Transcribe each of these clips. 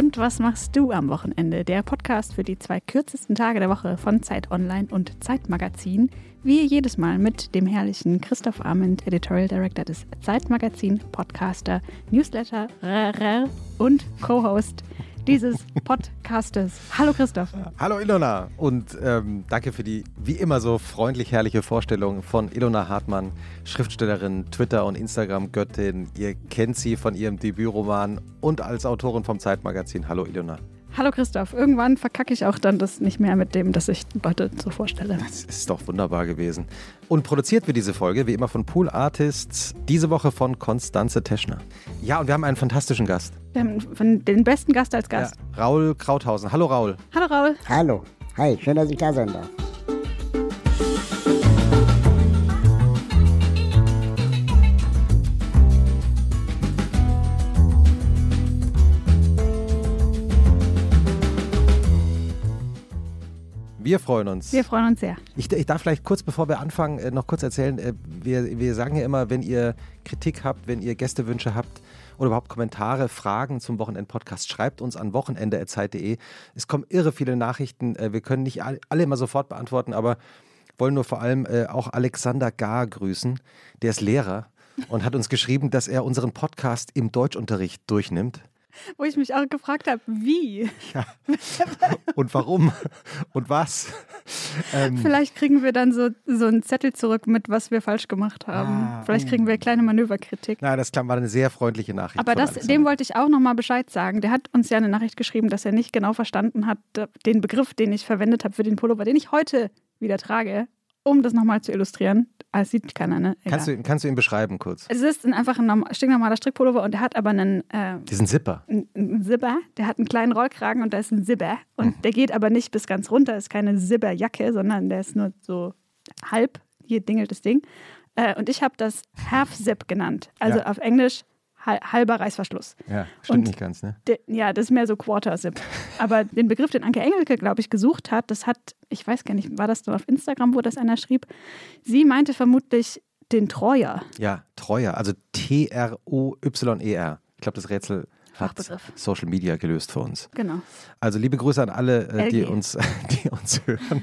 und was machst du am Wochenende? Der Podcast für die zwei kürzesten Tage der Woche von Zeit Online und Zeitmagazin. Wie jedes Mal mit dem herrlichen Christoph Arment, Editorial Director des Zeitmagazin, Podcaster, Newsletter und Co-Host dieses Podcastes. Hallo Christoph. Hallo Ilona und ähm, danke für die wie immer so freundlich herrliche Vorstellung von Ilona Hartmann, Schriftstellerin, Twitter- und Instagram-Göttin. Ihr kennt sie von ihrem Debütroman und als Autorin vom Zeitmagazin. Hallo Ilona. Hallo Christoph, irgendwann verkacke ich auch dann das nicht mehr mit dem, dass ich Leute so vorstelle. Das ist doch wunderbar gewesen. Und produziert wird diese Folge wie immer von Pool Artists, diese Woche von Konstanze Teschner. Ja, und wir haben einen fantastischen Gast. Wir haben den besten Gast als Gast. Ja, Raul Krauthausen. Hallo Raul. Hallo Raul. Hallo. Hi, schön, dass ich da sein darf. Wir freuen uns. Wir freuen uns sehr. Ich, ich darf vielleicht kurz, bevor wir anfangen, äh, noch kurz erzählen. Äh, wir, wir sagen ja immer, wenn ihr Kritik habt, wenn ihr Gästewünsche habt oder überhaupt Kommentare, Fragen zum Wochenend-Podcast, schreibt uns an wochenende.zeit.de. Es kommen irre viele Nachrichten. Äh, wir können nicht alle immer sofort beantworten, aber wollen nur vor allem auch Alexander Gar grüßen. Der ist Lehrer und hat uns geschrieben, dass er unseren Podcast im Deutschunterricht durchnimmt. Wo ich mich auch gefragt habe, wie? Ja. Und warum? Und was? Ähm, Vielleicht kriegen wir dann so, so einen Zettel zurück mit, was wir falsch gemacht haben. Ah, Vielleicht kriegen wir kleine Manöverkritik. Nein, das war eine sehr freundliche Nachricht. Aber das, dem wollte ich auch nochmal Bescheid sagen. Der hat uns ja eine Nachricht geschrieben, dass er nicht genau verstanden hat, den Begriff, den ich verwendet habe für den Pullover, den ich heute wieder trage, um das nochmal zu illustrieren. Ah, es sieht keiner, ne? Kannst du, kannst du ihn beschreiben kurz? Es ist ein, einfach ein stinknormaler Strickpullover und der hat aber einen. Äh, Diesen Zipper. Einen Zipper. Der hat einen kleinen Rollkragen und da ist ein Zipper. Und mhm. der geht aber nicht bis ganz runter. Ist keine Zipperjacke, sondern der ist nur so halb. Hier dingelt das Ding. Äh, und ich habe das Half-Zip genannt. Also ja. auf Englisch halber Reißverschluss. Ja, stimmt und nicht ganz, ne? De, ja, das ist mehr so Quarter-Zip. Aber den Begriff, den Anke Engelke, glaube ich, gesucht hat, das hat, ich weiß gar nicht, war das nur auf Instagram, wo das einer schrieb? Sie meinte vermutlich den Treuer. Ja, Treuer, also T-R-O-Y-E-R. Ich glaube, das Rätsel hat Social Media gelöst für uns. Genau. Also liebe Grüße an alle, äh, die uns, die uns hören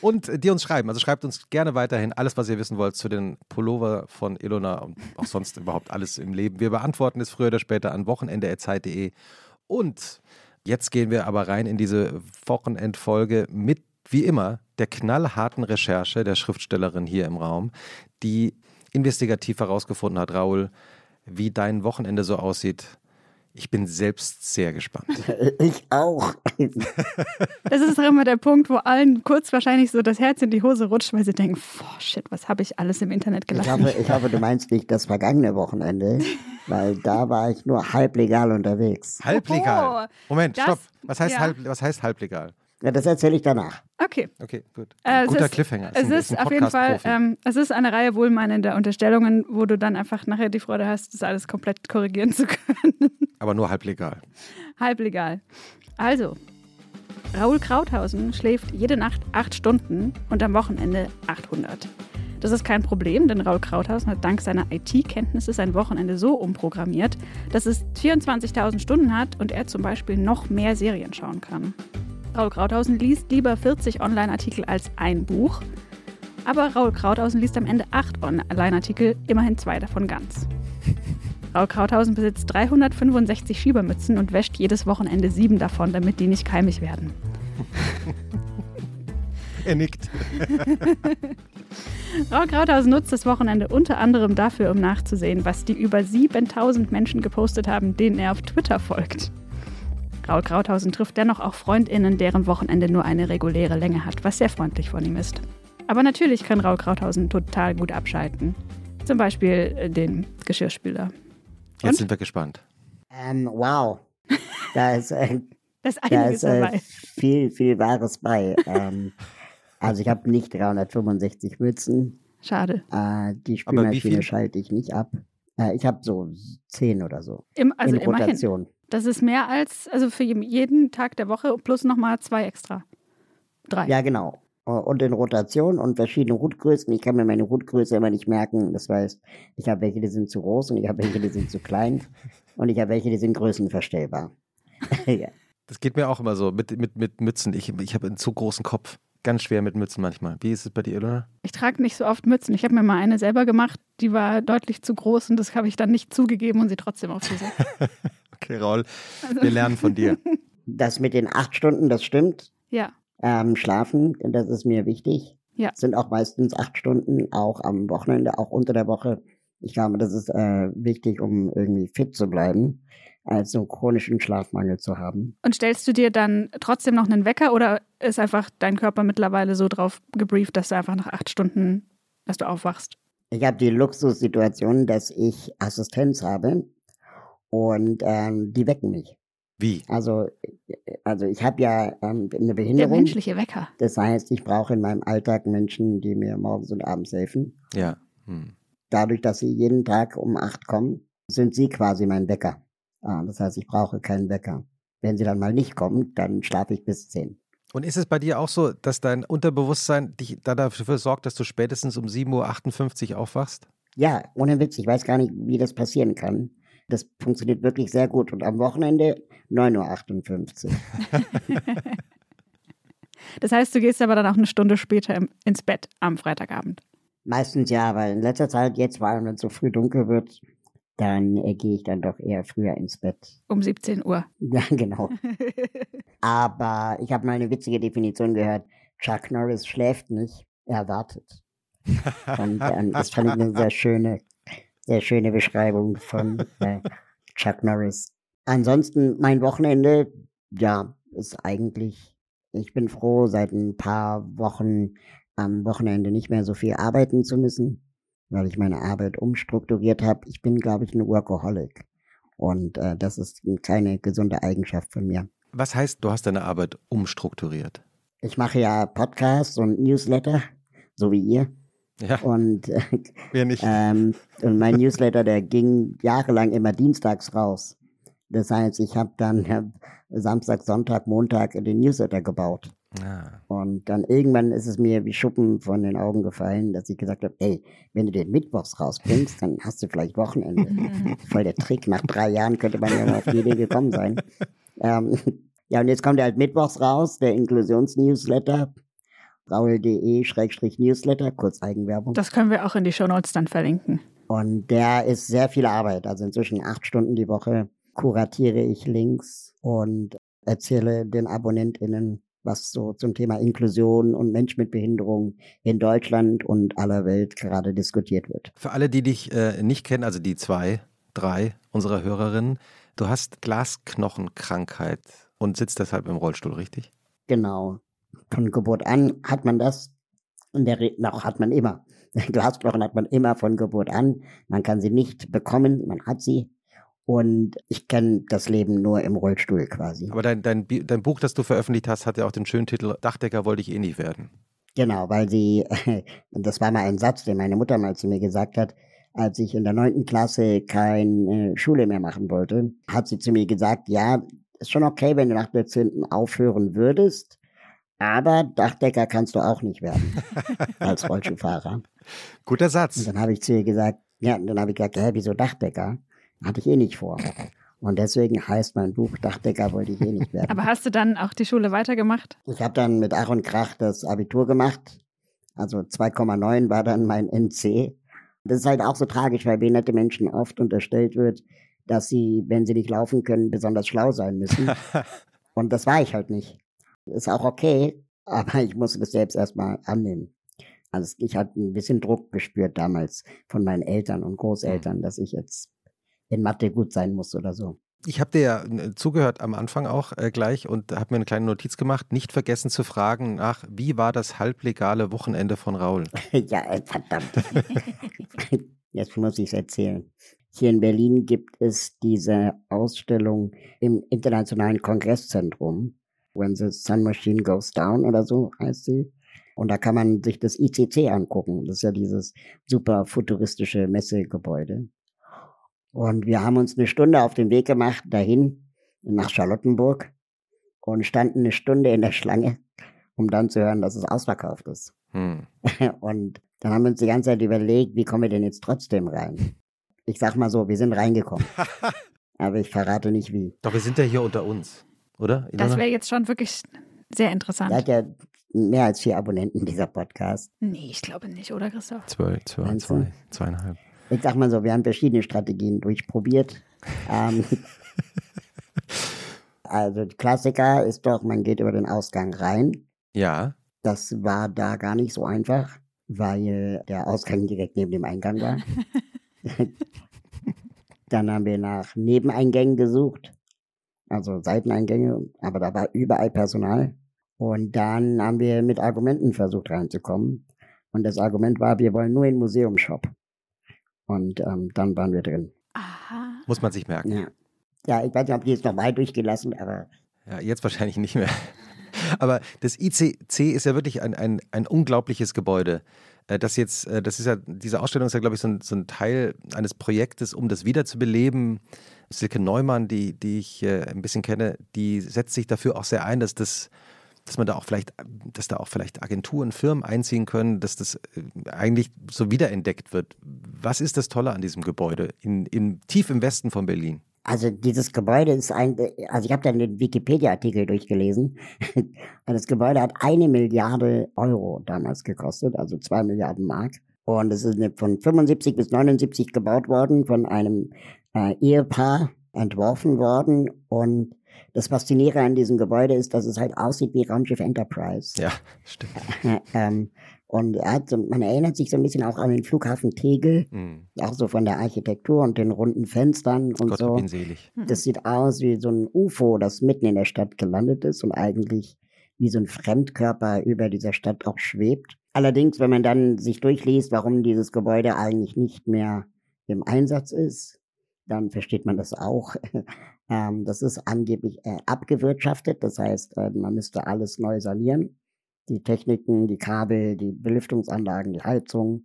und die uns schreiben. Also schreibt uns gerne weiterhin alles, was ihr wissen wollt zu den Pullover von Ilona und auch sonst überhaupt alles im Leben. Wir beantworten es früher oder später an wochenende.zeit.de. Und jetzt gehen wir aber rein in diese Wochenendfolge mit, wie immer, der knallharten Recherche der Schriftstellerin hier im Raum, die investigativ herausgefunden hat, Raul, wie dein Wochenende so aussieht ich bin selbst sehr gespannt. Ich auch. Das ist doch immer der Punkt, wo allen kurz wahrscheinlich so das Herz in die Hose rutscht, weil sie denken, boah, shit, was habe ich alles im Internet gelassen? Ich hoffe, ich hoffe, du meinst nicht das vergangene Wochenende, weil da war ich nur halblegal unterwegs. Halblegal? Oh, Moment, das, stopp. Was heißt, ja. halb, was heißt halblegal? Ja, das erzähle ich danach. Okay. Okay, gut. Äh, Guter ist, Cliffhanger. Es ist, ist auf jeden Fall, ähm, es ist eine Reihe wohlmeinender Unterstellungen, wo du dann einfach nachher die Freude hast, das alles komplett korrigieren zu können. Aber nur halblegal. Halblegal. Also, Raoul Krauthausen schläft jede Nacht acht Stunden und am Wochenende 800. Das ist kein Problem, denn Raoul Krauthausen hat dank seiner IT-Kenntnisse sein Wochenende so umprogrammiert, dass es 24.000 Stunden hat und er zum Beispiel noch mehr Serien schauen kann. Raul Krauthausen liest lieber 40 Online-Artikel als ein Buch. Aber Raul Krauthausen liest am Ende acht Online-Artikel, immerhin zwei davon ganz. Raul Krauthausen besitzt 365 Schiebermützen und wäscht jedes Wochenende sieben davon, damit die nicht keimig werden. er nickt. Raul Krauthausen nutzt das Wochenende unter anderem dafür, um nachzusehen, was die über 7000 Menschen gepostet haben, denen er auf Twitter folgt. Raul Krauthausen trifft dennoch auch FreundInnen, deren Wochenende nur eine reguläre Länge hat, was sehr freundlich von ihm ist. Aber natürlich kann Raul Krauthausen total gut abschalten. Zum Beispiel äh, den Geschirrspüler. Jetzt Und? sind wir gespannt. Ähm, wow. Da ist, äh, das da ist äh, viel, viel Wahres bei. ähm, also ich habe nicht 365 Mützen. Schade. Äh, die Spülmaschine schalte ich nicht ab. Äh, ich habe so 10 oder so. Im, also in Rotation. Immerhin. Das ist mehr als, also für jeden Tag der Woche plus nochmal zwei extra. Drei. Ja, genau. Und in Rotation und verschiedene Hutgrößen. Ich kann mir meine Hutgröße immer nicht merken. Das heißt, ich habe welche, die sind zu groß und ich habe welche, die sind zu klein. Und ich habe welche, die sind größenverstellbar. ja. Das geht mir auch immer so mit, mit, mit Mützen. Ich, ich habe einen zu großen Kopf. Ganz schwer mit Mützen manchmal. Wie ist es bei dir, oder? Ich trage nicht so oft Mützen. Ich habe mir mal eine selber gemacht, die war deutlich zu groß und das habe ich dann nicht zugegeben und sie trotzdem aufgesetzt. okay, Raul, also. wir lernen von dir. Das mit den acht Stunden, das stimmt. Ja. Ähm, schlafen, das ist mir wichtig. Ja. Sind auch meistens acht Stunden, auch am Wochenende, auch unter der Woche. Ich glaube, das ist äh, wichtig, um irgendwie fit zu bleiben als so chronischen Schlafmangel zu haben. Und stellst du dir dann trotzdem noch einen Wecker oder ist einfach dein Körper mittlerweile so drauf gebrieft, dass du einfach nach acht Stunden, dass du aufwachst? Ich habe die Luxussituation, dass ich Assistenz habe und ähm, die wecken mich. Wie? Also, also ich habe ja ähm, eine Behinderung. Der menschliche Wecker. Das heißt, ich brauche in meinem Alltag Menschen, die mir morgens und abends helfen. Ja. Hm. Dadurch, dass sie jeden Tag um acht kommen, sind sie quasi mein Wecker. Ah, das heißt, ich brauche keinen Wecker. Wenn sie dann mal nicht kommen, dann schlafe ich bis zehn. Und ist es bei dir auch so, dass dein Unterbewusstsein dich da dafür sorgt, dass du spätestens um 7.58 Uhr aufwachst? Ja, ohne Witz. Ich weiß gar nicht, wie das passieren kann. Das funktioniert wirklich sehr gut. Und am Wochenende 9.58 Uhr. das heißt, du gehst aber dann auch eine Stunde später ins Bett am Freitagabend. Meistens ja, weil in letzter Zeit jetzt, vor allem wenn es so früh dunkel wird, dann äh, gehe ich dann doch eher früher ins Bett. Um 17 Uhr. Ja, genau. Aber ich habe mal eine witzige Definition gehört. Chuck Norris schläft nicht, er wartet. Und ähm, das fand ich eine sehr schöne, sehr schöne Beschreibung von äh, Chuck Norris. Ansonsten mein Wochenende, ja, ist eigentlich, ich bin froh, seit ein paar Wochen am Wochenende nicht mehr so viel arbeiten zu müssen weil ich meine Arbeit umstrukturiert habe. Ich bin, glaube ich, ein Workaholic. Und äh, das ist keine gesunde Eigenschaft von mir. Was heißt, du hast deine Arbeit umstrukturiert? Ich mache ja Podcasts und Newsletter, so wie ihr. Ja. Und, äh, Wer nicht. Ähm, und mein Newsletter, der ging jahrelang immer dienstags raus. Das heißt, ich habe dann äh, Samstag, Sonntag, Montag den Newsletter gebaut. Ah. Und dann irgendwann ist es mir wie Schuppen von den Augen gefallen, dass ich gesagt habe, ey, wenn du den Mittwochs rausbringst, dann hast du vielleicht Wochenende. Voll der Trick. Nach drei Jahren könnte man ja mal auf die Idee gekommen sein. Ähm, ja, und jetzt kommt er halt Mittwochs raus, der Inklusions-Newsletter. raul.de-newsletter, kurz Eigenwerbung. Das können wir auch in die Shownotes dann verlinken. Und der ist sehr viel Arbeit. Also inzwischen acht Stunden die Woche kuratiere ich Links und erzähle den AbonnentInnen was so zum Thema Inklusion und Mensch mit Behinderung in Deutschland und aller Welt gerade diskutiert wird. Für alle, die dich äh, nicht kennen, also die zwei, drei unserer Hörerinnen, du hast Glasknochenkrankheit und sitzt deshalb im Rollstuhl, richtig? Genau. Von Geburt an hat man das und der noch hat man immer. Glasknochen hat man immer von Geburt an. Man kann sie nicht bekommen, man hat sie. Und ich kenne das Leben nur im Rollstuhl quasi. Aber dein, dein, dein Buch, das du veröffentlicht hast, hat ja auch den schönen Titel Dachdecker wollte ich eh nicht werden. Genau, weil sie, das war mal ein Satz, den meine Mutter mal zu mir gesagt hat, als ich in der neunten Klasse keine Schule mehr machen wollte, hat sie zu mir gesagt, ja, ist schon okay, wenn du nach der zehnten aufhören würdest, aber Dachdecker kannst du auch nicht werden als Rollstuhlfahrer. Guter Satz. Und dann habe ich zu ihr gesagt, ja, dann habe ich gesagt, hä, wieso Dachdecker? Hatte ich eh nicht vor. Und deswegen heißt mein Buch Dachdecker wollte ich eh nicht werden. Aber hast du dann auch die Schule weitergemacht? Ich habe dann mit Ach und Krach das Abitur gemacht. Also 2,9 war dann mein NC. Das ist halt auch so tragisch, weil behinderte Menschen oft unterstellt wird, dass sie, wenn sie nicht laufen können, besonders schlau sein müssen. und das war ich halt nicht. Ist auch okay, aber ich musste das selbst erstmal annehmen. Also ich hatte ein bisschen Druck gespürt damals von meinen Eltern und Großeltern, dass ich jetzt in Mathe gut sein muss oder so. Ich habe dir ja äh, zugehört am Anfang auch äh, gleich und habe mir eine kleine Notiz gemacht. Nicht vergessen zu fragen nach, wie war das halblegale Wochenende von Raul? ja, äh, verdammt. Jetzt muss ich es erzählen. Hier in Berlin gibt es diese Ausstellung im Internationalen Kongresszentrum. When the Sun Machine Goes Down oder so heißt sie. Und da kann man sich das ICC angucken. Das ist ja dieses super futuristische Messegebäude. Und wir haben uns eine Stunde auf den Weg gemacht dahin nach Charlottenburg und standen eine Stunde in der Schlange, um dann zu hören, dass es ausverkauft ist. Hm. Und dann haben wir uns die ganze Zeit überlegt, wie kommen wir denn jetzt trotzdem rein? Ich sag mal so, wir sind reingekommen. aber ich verrate nicht wie. Doch, wir sind ja hier unter uns, oder? Ilona? Das wäre jetzt schon wirklich sehr interessant. Er hat ja mehr als vier Abonnenten, dieser Podcast. Nee, ich glaube nicht, oder Christoph? Zwei, zwei, zwei, zweieinhalb. Ich sag mal so, wir haben verschiedene Strategien durchprobiert. ähm, also Klassiker ist doch, man geht über den Ausgang rein. Ja. Das war da gar nicht so einfach, weil der Ausgang direkt neben dem Eingang war. Dann haben wir nach Nebeneingängen gesucht, also Seiteneingänge, aber da war überall Personal. Und dann haben wir mit Argumenten versucht reinzukommen. Und das Argument war, wir wollen nur in den Museumshop. Und ähm, dann waren wir drin. Aha. Muss man sich merken. Ja. ja, ich weiß nicht, ob die jetzt noch mal durchgelassen, aber. Ja, jetzt wahrscheinlich nicht mehr. Aber das ICC ist ja wirklich ein, ein, ein unglaubliches Gebäude. Äh, das jetzt, äh, das ist ja, diese Ausstellung ist ja, glaube ich, so ein, so ein Teil eines Projektes, um das wiederzubeleben. Silke Neumann, die, die ich äh, ein bisschen kenne, die setzt sich dafür auch sehr ein, dass das dass man da auch vielleicht, dass da auch vielleicht Agenturen, Firmen einziehen können, dass das eigentlich so wiederentdeckt wird. Was ist das Tolle an diesem Gebäude in, in tief im Westen von Berlin? Also dieses Gebäude ist ein, also ich habe dann den Wikipedia-Artikel durchgelesen. das Gebäude hat eine Milliarde Euro damals gekostet, also zwei Milliarden Mark. Und es ist von 75 bis 79 gebaut worden, von einem äh, Ehepaar entworfen worden. Und das Faszinierende an diesem Gebäude ist, dass es halt aussieht wie Raumschiff Enterprise. Ja, stimmt. ähm, und er hat so, man erinnert sich so ein bisschen auch an den Flughafen Tegel, mhm. auch so von der Architektur und den runden Fenstern und Gott so. Ihn selig. Mhm. Das sieht aus wie so ein UFO, das mitten in der Stadt gelandet ist und eigentlich wie so ein Fremdkörper über dieser Stadt auch schwebt. Allerdings, wenn man dann sich durchliest, warum dieses Gebäude eigentlich nicht mehr im Einsatz ist, dann versteht man das auch. ähm, das ist angeblich äh, abgewirtschaftet, das heißt, äh, man müsste alles neu sanieren die Techniken, die Kabel, die Belüftungsanlagen, die Heizung.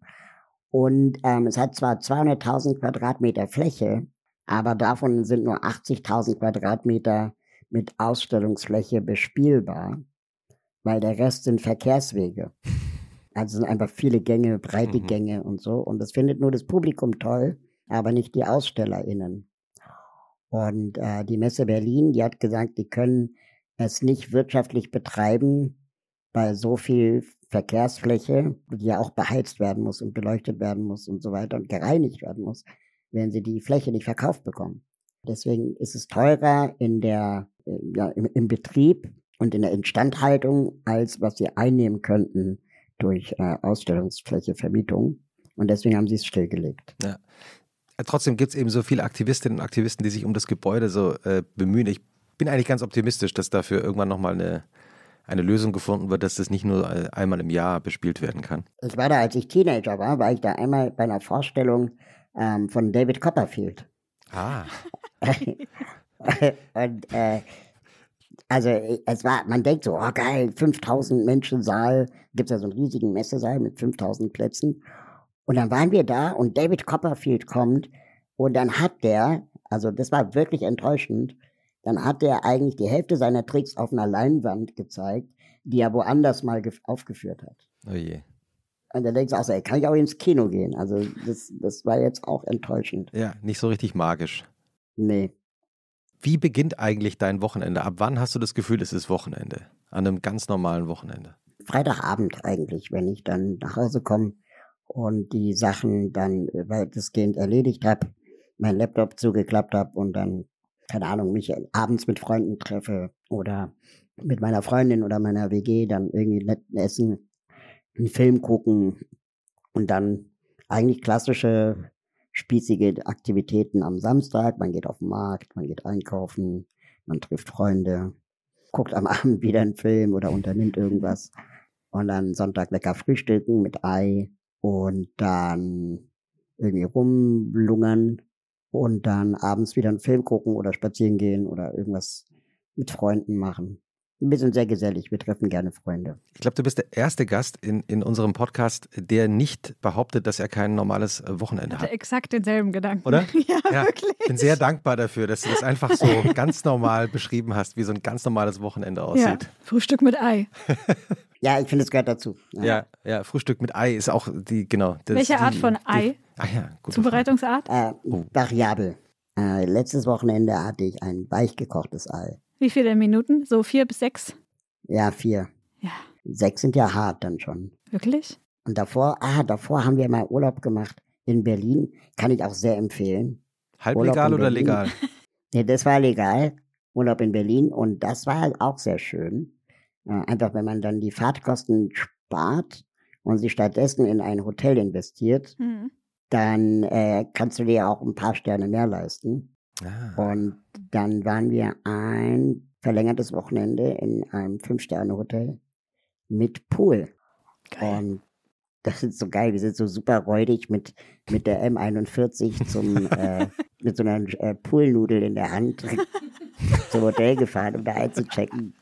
Und ähm, es hat zwar 200.000 Quadratmeter Fläche, aber davon sind nur 80.000 Quadratmeter mit Ausstellungsfläche bespielbar, weil der Rest sind Verkehrswege. Also sind einfach viele Gänge, breite mhm. Gänge und so. Und das findet nur das Publikum toll, aber nicht die AusstellerInnen. Und äh, die Messe Berlin, die hat gesagt, die können es nicht wirtschaftlich betreiben, bei so viel Verkehrsfläche, die ja auch beheizt werden muss und beleuchtet werden muss und so weiter und gereinigt werden muss, wenn sie die Fläche nicht verkauft bekommen. Deswegen ist es teurer in der, äh, ja, im, im Betrieb und in der Instandhaltung, als was sie einnehmen könnten durch äh, Ausstellungsfläche, Vermietung. Und deswegen haben sie es stillgelegt. Ja. Äh, trotzdem gibt es eben so viele Aktivistinnen und Aktivisten, die sich um das Gebäude so äh, bemühen. Ich bin eigentlich ganz optimistisch, dass dafür irgendwann nochmal eine eine Lösung gefunden wird, dass das nicht nur einmal im Jahr bespielt werden kann. Ich war da, als ich Teenager war, war ich da einmal bei einer Vorstellung ähm, von David Copperfield. Ah. und äh, also es war, man denkt so, oh geil, 5000 Menschen Saal, gibt es ja so einen riesigen Messesaal mit 5000 Plätzen. Und dann waren wir da und David Copperfield kommt und dann hat der, also das war wirklich enttäuschend, dann hat er eigentlich die Hälfte seiner Tricks auf einer Leinwand gezeigt, die er woanders mal aufgeführt hat. Oh je. Und dann denkst du auch so, ey, kann ich auch ins Kino gehen? Also das, das war jetzt auch enttäuschend. Ja, nicht so richtig magisch. Nee. Wie beginnt eigentlich dein Wochenende? Ab wann hast du das Gefühl, es ist Wochenende? An einem ganz normalen Wochenende? Freitagabend eigentlich, wenn ich dann nach Hause komme und die Sachen dann weitestgehend erledigt habe, mein Laptop zugeklappt habe und dann keine Ahnung, mich abends mit Freunden treffe oder mit meiner Freundin oder meiner WG dann irgendwie nett essen, einen Film gucken und dann eigentlich klassische spießige Aktivitäten am Samstag. Man geht auf den Markt, man geht einkaufen, man trifft Freunde, guckt am Abend wieder einen Film oder unternimmt irgendwas und dann Sonntag lecker frühstücken mit Ei und dann irgendwie rumlungern und dann abends wieder einen Film gucken oder spazieren gehen oder irgendwas mit Freunden machen. Wir sind sehr gesellig, wir treffen gerne Freunde. Ich glaube, du bist der erste Gast in, in unserem Podcast, der nicht behauptet, dass er kein normales äh, Wochenende hat. Exakt denselben Gedanken. Oder? ja, ja, wirklich. Ich bin sehr dankbar dafür, dass du das einfach so ganz normal beschrieben hast, wie so ein ganz normales Wochenende aussieht. Ja, Frühstück mit Ei. ja, ich finde, es gehört dazu. Ja. ja. ja, Frühstück mit Ei ist auch die, genau. Welche Art die, von Ei? Die, ah ja, Zubereitungsart? Äh. Variabel. Äh, letztes Wochenende hatte ich ein weichgekochtes Ei. Wie viele Minuten? So vier bis sechs? Ja, vier. Ja. Sechs sind ja hart dann schon. Wirklich? Und davor, ah, davor haben wir mal Urlaub gemacht in Berlin. Kann ich auch sehr empfehlen. Halblegal oder legal? Nee, das war legal. Urlaub in Berlin und das war halt auch sehr schön. Äh, einfach, wenn man dann die Fahrtkosten spart und sie stattdessen in ein Hotel investiert, Mhm. dann äh, kannst du dir auch ein paar Sterne mehr leisten. Ah. Und dann waren wir ein verlängertes Wochenende in einem Fünf-Sterne-Hotel mit Pool. Geil. Und das ist so geil. Wir sind so super räudig mit, mit der M41 zum, äh, mit so einer äh, Poolnudel in der Hand zum Hotel gefahren, um da einzuchecken.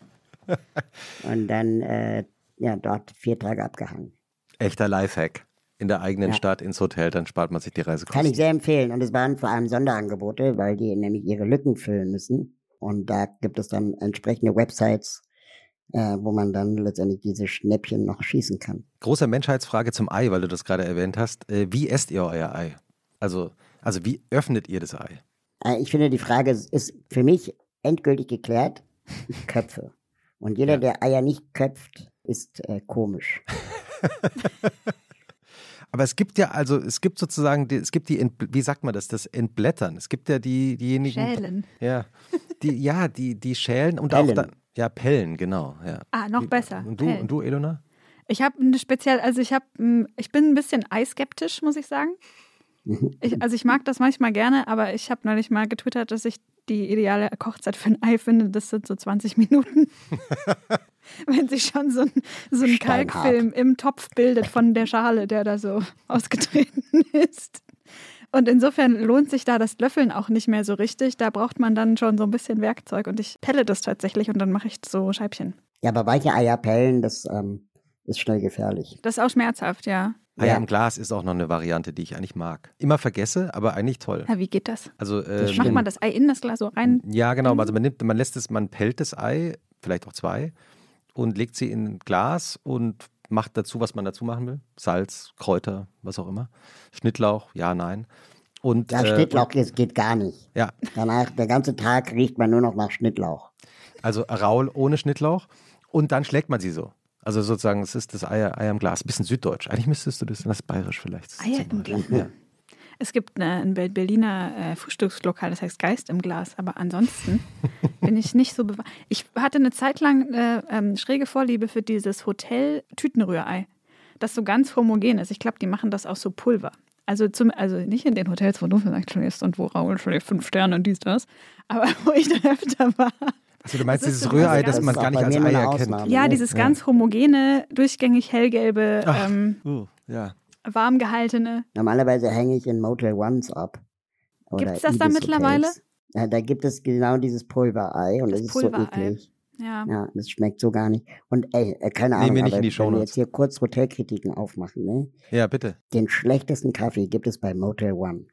Und dann, äh, ja, dort vier Tage abgehangen. Echter Lifehack. In der eigenen Ja. Stadt ins Hotel, dann spart man sich die Reisekosten. Kann ich sehr empfehlen. Und es waren vor allem Sonderangebote, weil die nämlich ihre Lücken füllen müssen. Und da gibt es dann entsprechende Websites, äh, wo man dann letztendlich diese Schnäppchen noch schießen kann. Große Menschheitsfrage zum Ei, weil du das gerade erwähnt hast. Äh, Wie esst ihr euer Ei? Also, also wie öffnet ihr das Ei? Äh, Ich finde, die Frage ist für mich endgültig geklärt. Köpfe. Und jeder, Ja. der Eier nicht köpft, ist äh, komisch. Aber es gibt ja, also es gibt sozusagen, die, es gibt die, Ent, wie sagt man das, das Entblättern. Es gibt ja die, diejenigen. Schälen. Ja, die, ja, die, die schälen und auch Pellen. dann, ja, Pellen, genau, ja. Ah, noch besser. Und du, Pellen. und du, Elona? Ich habe eine speziell, also ich habe, ich bin ein bisschen eiskeptisch, muss ich sagen. Ich, also ich mag das manchmal gerne, aber ich habe neulich mal getwittert, dass ich die ideale Kochzeit für ein Ei finde. Das sind so 20 Minuten. Wenn sich schon so ein, so ein. Kalkfilm im Topf bildet von der Schale, der da so ausgetreten ist. Und insofern lohnt sich da das Löffeln auch nicht mehr so richtig. Da braucht man dann schon so ein bisschen Werkzeug. Und ich pelle das tatsächlich und dann mache ich so Scheibchen. Ja, aber weiche Eier pellen, das ähm, ist schnell gefährlich. Das ist auch schmerzhaft, ja. Eier Ja. im Glas ist auch noch eine Variante, die ich eigentlich mag. Immer vergesse, aber eigentlich toll. ja wie geht das? Also, ähm, Macht man das Ei in das Glas so rein? ja, genau. Also man nimmt, man lässt es, man pellt das Ei, vielleicht auch zwei, und legt sie in ein Glas und macht dazu, was man dazu machen will. Salz, Kräuter, was auch immer. Schnittlauch, ja, nein. Und, Ja, äh, Schnittlauch das geht gar nicht. Ja, Danach, der ganze Tag riecht man nur noch nach Schnittlauch. also Raul ohne Schnittlauch. Und dann schlägt man sie so. Also sozusagen, es ist das Ei, Ei im Glas. Bisschen süddeutsch. Eigentlich müsstest du das, das ist bayerisch vielleicht. Eier im Glas. Ja. Es gibt eine, ein Ber- Berliner äh, Frühstückslokal, das heißt Geist im Glas. Aber ansonsten bin ich nicht so bewa Ich hatte eine Zeit lang eine ähm, schräge Vorliebe für dieses Hotel-Tütenrührei, das so ganz homogen ist. Ich glaube, die machen das aus so Pulver. Also, zum, also nicht in den Hotels, wo du vielleicht schläfst und wo Raoul schläft, fünf Sterne und dies, das. Aber wo ich dann öfter war. Also du meinst Das ist dieses so Rührei, das man ist gar nicht als Ei erkennt. Ausnahme. Ja, ne? dieses ganz homogene, durchgängig hellgelbe, Ach. ähm, Uh, ja. Warm gehaltene. Normalerweise hänge ich in Motel Ones ab. Oder Gibt's das da mittlerweile? Ja, da gibt es genau dieses Pulverei und Das das, ist Pulverei. so eklig. Ja. Ja, das schmeckt so gar nicht. Und ey, äh, keine Ahnung, nicht aber wenn wir jetzt hier kurz Hotelkritiken aufmachen, ne? ja, bitte. Den schlechtesten Kaffee gibt es bei Motel One.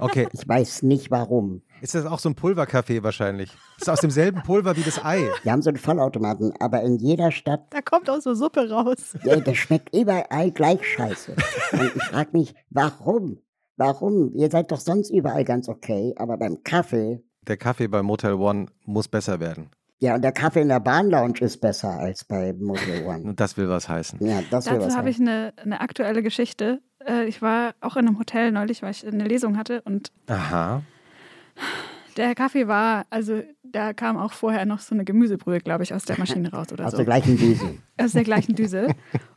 Okay. Ich weiß nicht warum. Ist das auch so ein Pulverkaffee wahrscheinlich? Ist aus demselben Pulver wie das Ei. Wir haben so einen Vollautomaten, aber in jeder Stadt, Da kommt auch so Suppe raus. ey, das schmeckt überall gleich scheiße. Und ich frage mich, warum? Warum? Ihr seid doch sonst überall ganz okay, aber beim Kaffee, Der Kaffee bei Motel One muss besser werden. ja, und der Kaffee in der Bahnlounge ist besser als bei Motel One. Und das will was heißen. Ja, das Dazu was. habe ich eine, eine aktuelle Geschichte. Äh, Ich war auch in einem Hotel neulich, weil ich eine Lesung hatte und Aha. Der Kaffee war, also da kam auch vorher noch so eine Gemüsebrühe, glaube ich, aus der Maschine raus oder Aus so. der gleichen Düse. Aus der gleichen Düse.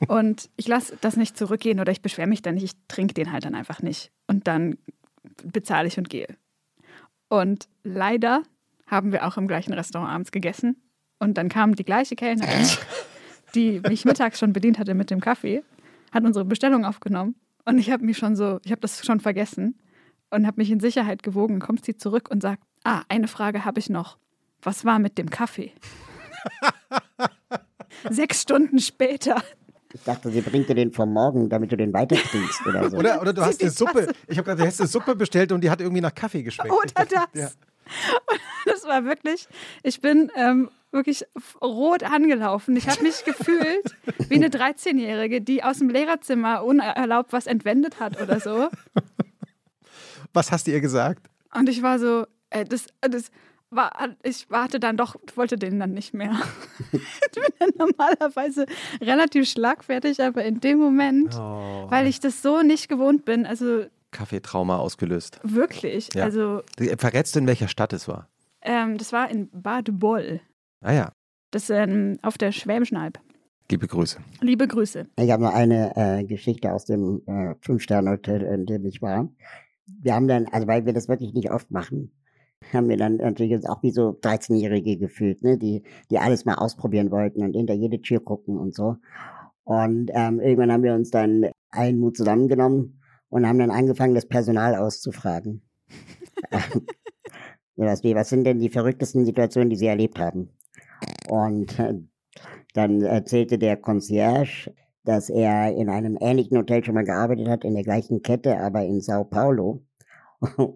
Und ich lasse das nicht zurückgehen oder ich beschwere mich dann nicht, ich trinke den halt dann einfach nicht. Und dann bezahle ich und gehe. Und leider haben wir auch im gleichen Restaurant abends gegessen. Und dann kam die gleiche Kellnerin, die mich mittags schon bedient hatte mit dem Kaffee, hat unsere Bestellung aufgenommen. Und ich habe mich schon so, ich habe das schon vergessen und habe mich in Sicherheit gewogen. Kommt sie zurück und sagt, ah, eine Frage habe ich noch. Was war mit dem Kaffee? Sechs Stunden später. Ich dachte, sie bringt dir den vom Morgen, damit du den weitertrinkst oder so. Oder, oder du hast die eine Suppe. Ich habe gerade, du hast eine Suppe bestellt und die hat irgendwie nach Kaffee geschmeckt. Ich Oder dachte, das. Ja. Das war wirklich, ich bin ähm, wirklich rot angelaufen. Ich habe mich gefühlt wie eine 13-Jährige, die aus dem Lehrerzimmer unerlaubt was entwendet hat oder so. Was hast du ihr gesagt? Und ich war so, äh, das, das war, ich warte dann doch, wollte den dann nicht mehr. ich bin dann normalerweise relativ schlagfertig, aber in dem Moment, oh. weil ich das so nicht gewohnt bin, also Kaffeetrauma ausgelöst. Wirklich, ja. also. Verrätst du, in welcher Stadt es war? Ähm, das war in Bad Boll. Ah ja. Das ist ähm, auf der Schwäbischen Alb. Liebe Grüße. Liebe Grüße. Ich habe noch eine äh, Geschichte aus dem äh, Fünf-Sterne-Hotel, in dem ich war. Wir haben dann, also weil wir das wirklich nicht oft machen, haben wir dann natürlich auch wie so 13-Jährige gefühlt, ne, die, die alles mal ausprobieren wollten und hinter jede Tür gucken und so. Und ähm, irgendwann haben wir uns dann allen Mut zusammengenommen und haben dann angefangen, das Personal auszufragen. was, was sind denn die verrücktesten Situationen, die Sie erlebt haben? Und äh, dann erzählte der Concierge, dass er in einem ähnlichen Hotel schon mal gearbeitet hat, in der gleichen Kette, aber in Sao Paulo.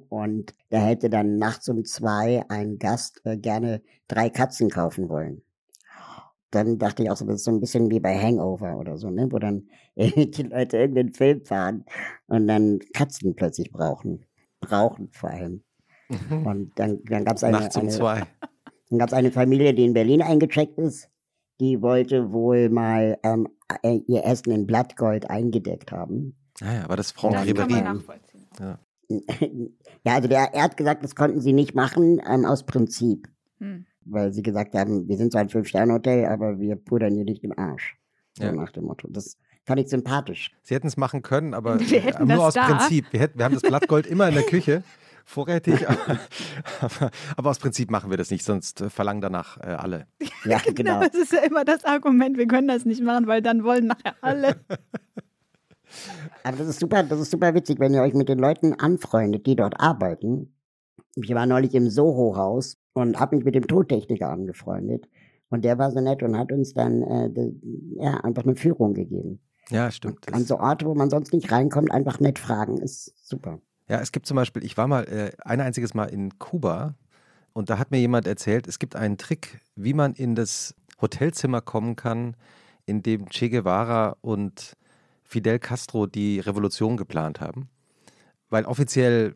Und da hätte dann nachts um zwei ein Gast äh, gerne drei Katzen kaufen wollen. Dann dachte ich auch so, das ist so ein bisschen wie bei Hangover oder so, ne? wo dann die Leute irgendeinen Film fahren und dann Katzen plötzlich brauchen. Brauchen vor allem. Mhm. Und dann, dann gab es eine, Nachts um eine, zwei. Dann gab es eine Familie, die in Berlin eingecheckt ist. Die wollte wohl mal ähm, äh, ihr Essen in Blattgold eingedeckt haben. Ah ja, war das Franck Ribéry? Ja. Ja, also der, er hat gesagt, das konnten sie nicht machen ähm, aus Prinzip. Hm. Weil sie gesagt haben, wir sind zwar ein Fünf-Sterne-Hotel, aber wir pudern hier nicht im Arsch. So ja. nach dem Motto. Das fand ich sympathisch. Sie hätten es machen können, aber nur aus da. Prinzip. Wir, hätten, wir haben das Blattgold immer in der Küche vorrätig, aber, aber, aber, aus Prinzip machen wir das nicht, sonst äh, verlangen danach äh, alle. Ja, genau. genau. Das ist ja immer das Argument, wir können das nicht machen, weil dann wollen nachher alle. Aber das ist super, das ist super witzig, wenn ihr euch mit den Leuten anfreundet, die dort arbeiten. Ich war neulich im Soho-Haus und habe mich mit dem Tontechniker angefreundet. Und der war so nett und hat uns dann äh, ja, einfach eine Führung gegeben. Ja, stimmt. An so Orte, wo man sonst nicht reinkommt, einfach nett fragen, ist super. Ja, es gibt zum Beispiel, ich war mal äh, ein einziges Mal in Kuba und da hat mir jemand erzählt, es gibt einen Trick, wie man in das Hotelzimmer kommen kann, in dem Che Guevara und Fidel Castro die Revolution geplant haben. Weil offiziell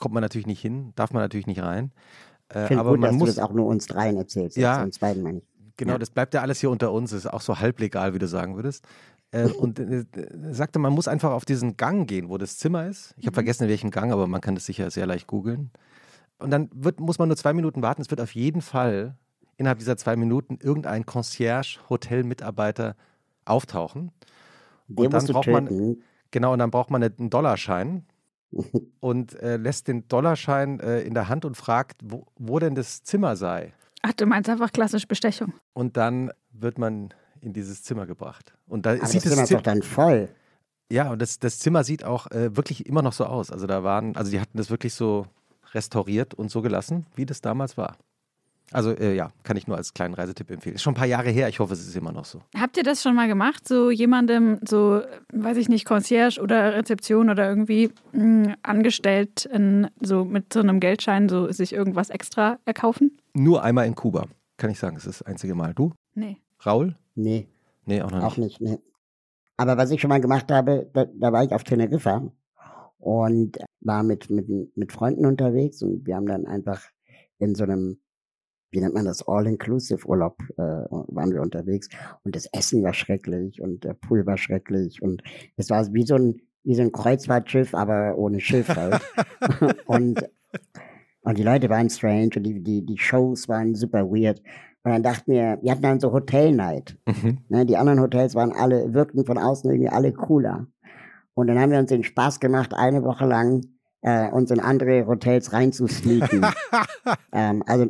kommt man natürlich nicht hin, darf man natürlich nicht rein. Äh, ich aber gut, man dass muss, du das auch nur uns dreien erzählst. Ja, uns beiden meine ich. Genau, ja. das bleibt ja alles hier unter uns, ist auch so halblegal, wie du sagen würdest. Äh, und äh, sagte, man muss einfach auf diesen Gang gehen, wo das Zimmer ist. Ich habe mhm. vergessen, in welchem Gang, aber man kann das sicher sehr leicht googeln. Und dann wird, muss man nur zwei Minuten warten. Es wird auf jeden Fall innerhalb dieser zwei Minuten irgendein Concierge, Hotelmitarbeiter auftauchen. Den und dann braucht man genau und dann braucht man einen Dollarschein und äh, lässt den Dollarschein äh, in der Hand und fragt, wo, wo denn das Zimmer sei. Ach, du meinst einfach klassisch Bestechung. Und dann wird man in dieses Zimmer gebracht. Und da Aber sieht das Zimmer ist doch dann voll. Ja, und das, das Zimmer sieht auch äh, wirklich immer noch so aus. Also da waren, also die hatten das wirklich so restauriert und so gelassen, wie das damals war. Also äh, ja, kann ich nur als kleinen Reisetipp empfehlen. Ist schon ein paar Jahre her, ich hoffe, es ist immer noch so. Habt ihr das schon mal gemacht? So jemandem, so, weiß ich nicht, Concierge oder Rezeption oder irgendwie mh, hm, angestellt, in, so mit so einem Geldschein, so sich irgendwas extra erkaufen? Nur einmal in Kuba, kann ich sagen. Das ist das einzige Mal. Du? Nee. Raul? Nee. Nee, auch noch nicht. Auch nicht, nee. Aber was ich schon mal gemacht habe, da, da war ich auf Teneriffa und war mit, mit, mit Freunden unterwegs und wir haben dann einfach in so einem, wie nennt man das, All-Inclusive-Urlaub äh, waren wir unterwegs und das Essen war schrecklich und der Pool war schrecklich und es war wie so ein, wie so ein Kreuzfahrtschiff, aber ohne Schiff halt. und, und die Leute waren strange und die, die, die Shows waren super weird. Und dann dachten wir, wir hatten dann so Hotelnight. Mhm. Ne, die anderen Hotels waren alle, wirkten von außen irgendwie alle cooler. Und dann haben wir uns den Spaß gemacht, eine Woche lang äh, uns in andere Hotels reinzusneaken. ähm, also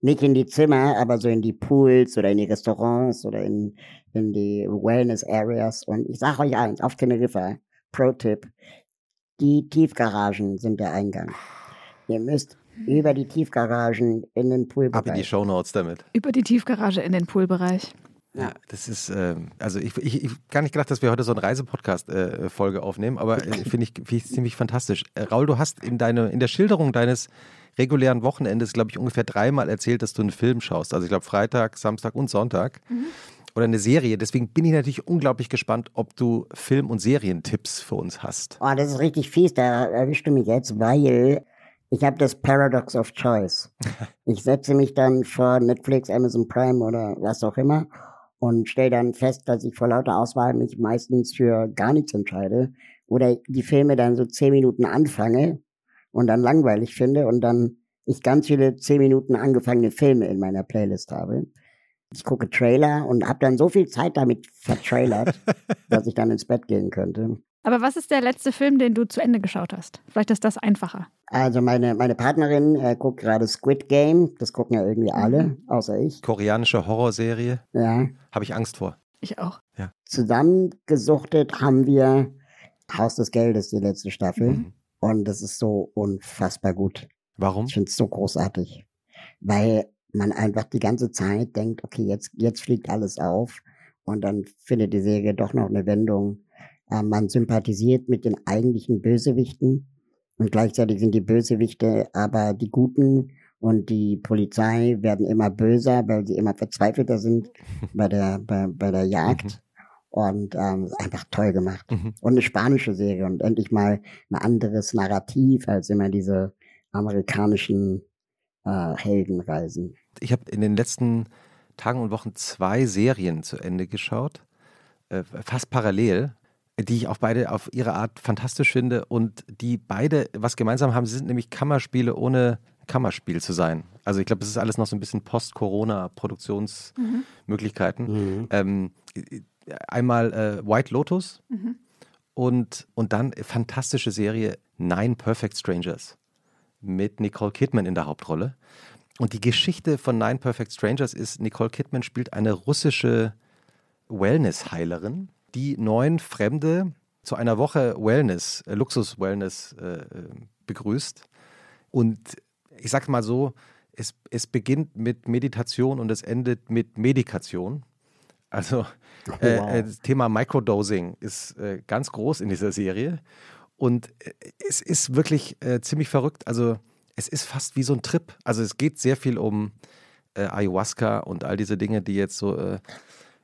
nicht in die Zimmer, aber so in die Pools oder in die Restaurants oder in, in die Wellness Areas. Und ich sage euch eins, auf Teneriffa, Pro-Tipp, die Tiefgaragen sind der Eingang. Ihr müsst über die Tiefgaragen in den Poolbereich. Ab in die Shownotes damit. Über die Tiefgarage in den Poolbereich. Ja, das ist, äh, also ich, ich, ich gar nicht gedacht, dass wir heute so eine Reisepodcast-Folge äh, aufnehmen, aber äh, finde ich, find ich ziemlich fantastisch. Äh, Raul, du hast in, deine, in der Schilderung deines regulären Wochenendes, glaube ich, ungefähr dreimal erzählt, dass du einen Film schaust. Also ich glaube Freitag, Samstag und Sonntag. Mhm. Oder eine Serie. Deswegen bin ich natürlich unglaublich gespannt, ob du Film- und Serientipps für uns hast. Oh, das ist richtig fies. Da erwischst du mich jetzt, weil Ich habe das Paradox of Choice. Ich setze mich dann vor Netflix, Amazon Prime oder was auch immer und stelle dann fest, dass ich vor lauter Auswahl mich meistens für gar nichts entscheide oder die Filme dann so zehn Minuten anfange und dann langweilig finde und dann ich ganz viele zehn Minuten angefangene Filme in meiner Playlist habe. Ich gucke Trailer und habe dann so viel Zeit damit vertrailert, dass ich dann ins Bett gehen könnte. Aber was ist der letzte Film, den du zu Ende geschaut hast? Vielleicht ist das einfacher. Also meine, meine Partnerin äh, guckt gerade Squid Game. Das gucken ja irgendwie alle, mhm. außer ich. Koreanische Horrorserie. Ja. Habe ich Angst vor. Ich auch. Ja. Zusammengesuchtet haben wir Haus des Geldes, die letzte Staffel. Mhm. Und das ist so unfassbar gut. Warum? Ich finde es so großartig. Weil man einfach die ganze Zeit denkt, okay, jetzt, jetzt fliegt alles auf. Und dann findet die Serie doch noch eine Wendung äh, man sympathisiert mit den eigentlichen Bösewichten und gleichzeitig sind die Bösewichte aber die Guten und die Polizei werden immer böser, weil sie immer verzweifelter sind bei der, bei, bei der Jagd. Und ähm, einfach toll gemacht. Mhm. Und eine spanische Serie und endlich mal ein anderes Narrativ als immer diese amerikanischen äh, Heldenreisen. Ich habe in den letzten Tagen und Wochen zwei Serien zu Ende geschaut, äh, fast parallel die ich auch beide auf ihre Art fantastisch finde und die beide was gemeinsam haben, sie sind nämlich Kammerspiele ohne Kammerspiel zu sein. Also ich glaube, es ist alles noch so ein bisschen Post-Corona-Produktionsmöglichkeiten. Mhm. Ähm, einmal äh, White Lotus mhm. und, und dann fantastische Serie Nine Perfect Strangers mit Nicole Kidman in der Hauptrolle. Und die Geschichte von Nine Perfect Strangers ist, Nicole Kidman spielt eine russische Wellness-Heilerin, die neun Fremde zu einer Woche Wellness, äh, Luxus-Wellness äh, äh, begrüßt. Und ich sage mal so, es, es beginnt mit Meditation und es endet mit Medikation. Also oh, äh, wow. das Thema Microdosing ist äh, ganz groß in dieser Serie. Und äh, es ist wirklich ziemlich verrückt. Also es ist fast wie so ein Trip. Also es geht sehr viel um Ayahuasca und all diese Dinge, die jetzt so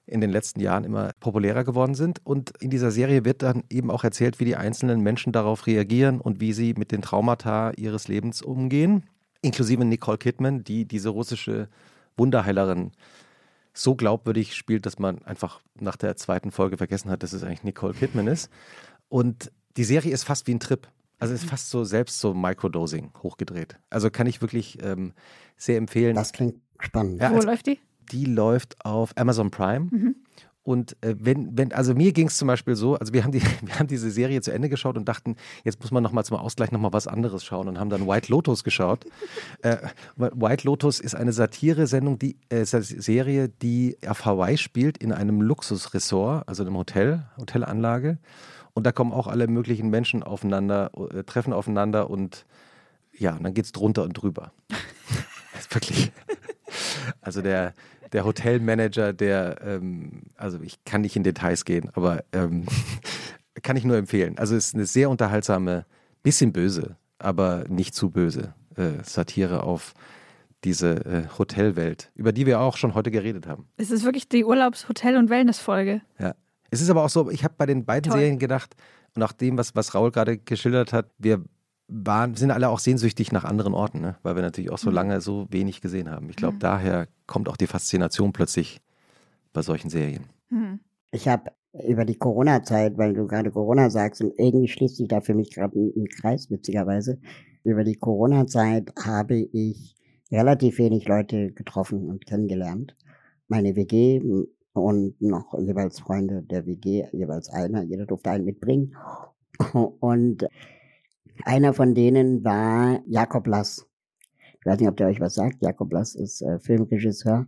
in den letzten Jahren immer populärer geworden sind. Und in dieser Serie wird dann eben auch erzählt, wie die einzelnen Menschen darauf reagieren und wie sie mit den Traumata ihres Lebens umgehen. Inklusive Nicole Kidman, die diese russische Wunderheilerin so glaubwürdig spielt, dass man einfach nach der zweiten Folge vergessen hat, dass es eigentlich Nicole Kidman ist. Und die Serie ist fast wie ein Trip. Also ist fast so selbst so Microdosing hochgedreht. Also kann ich wirklich ähm, sehr empfehlen. Das klingt spannend. Ja, Wo also, läuft die? die läuft auf Amazon Prime. Mhm. Und äh, wenn, wenn, also mir ging es zum Beispiel so, also wir haben, die, wir haben diese Serie zu Ende geschaut und dachten, jetzt muss man nochmal zum Ausgleich nochmal was anderes schauen und haben dann White Lotus geschaut. äh, White Lotus ist eine Satire-Sendung, die äh, Serie, die auf Hawaii spielt, in einem Luxusresort, also einem Hotel, Hotelanlage. Und da kommen auch alle möglichen Menschen aufeinander, äh, treffen aufeinander und ja, und dann geht es drunter und drüber. das ist wirklich. Also der, der Hotelmanager, der, ähm, also ich kann nicht in Details gehen, aber ähm, kann ich nur empfehlen. Also es ist eine sehr unterhaltsame, bisschen böse, aber nicht zu böse äh, Satire auf diese äh, Hotelwelt, über die wir auch schon heute geredet haben. Es ist wirklich die Urlaubs-, Hotel- und Wellness-Folge. Ja. Es ist aber auch so, ich habe bei den beiden Toll. Serien gedacht, nach dem, was, was Raul gerade geschildert hat, wir waren, sind alle auch sehnsüchtig nach anderen Orten, ne? weil wir natürlich auch so mhm. lange so wenig gesehen haben. Ich glaube, mhm. daher kommt auch die Faszination plötzlich bei solchen Serien. Mhm. Ich habe über die Corona-Zeit, weil du gerade Corona sagst, und irgendwie schließt sich da für mich gerade ein, ein Kreis, witzigerweise. Über die Corona-Zeit habe ich relativ wenig Leute getroffen und kennengelernt. Meine WG und noch jeweils Freunde der WG, jeweils einer, jeder durfte einen mitbringen. Und einer von denen war Jakob Lass. Ich weiß nicht, ob der euch was sagt. Jakob Lass ist äh, Filmregisseur.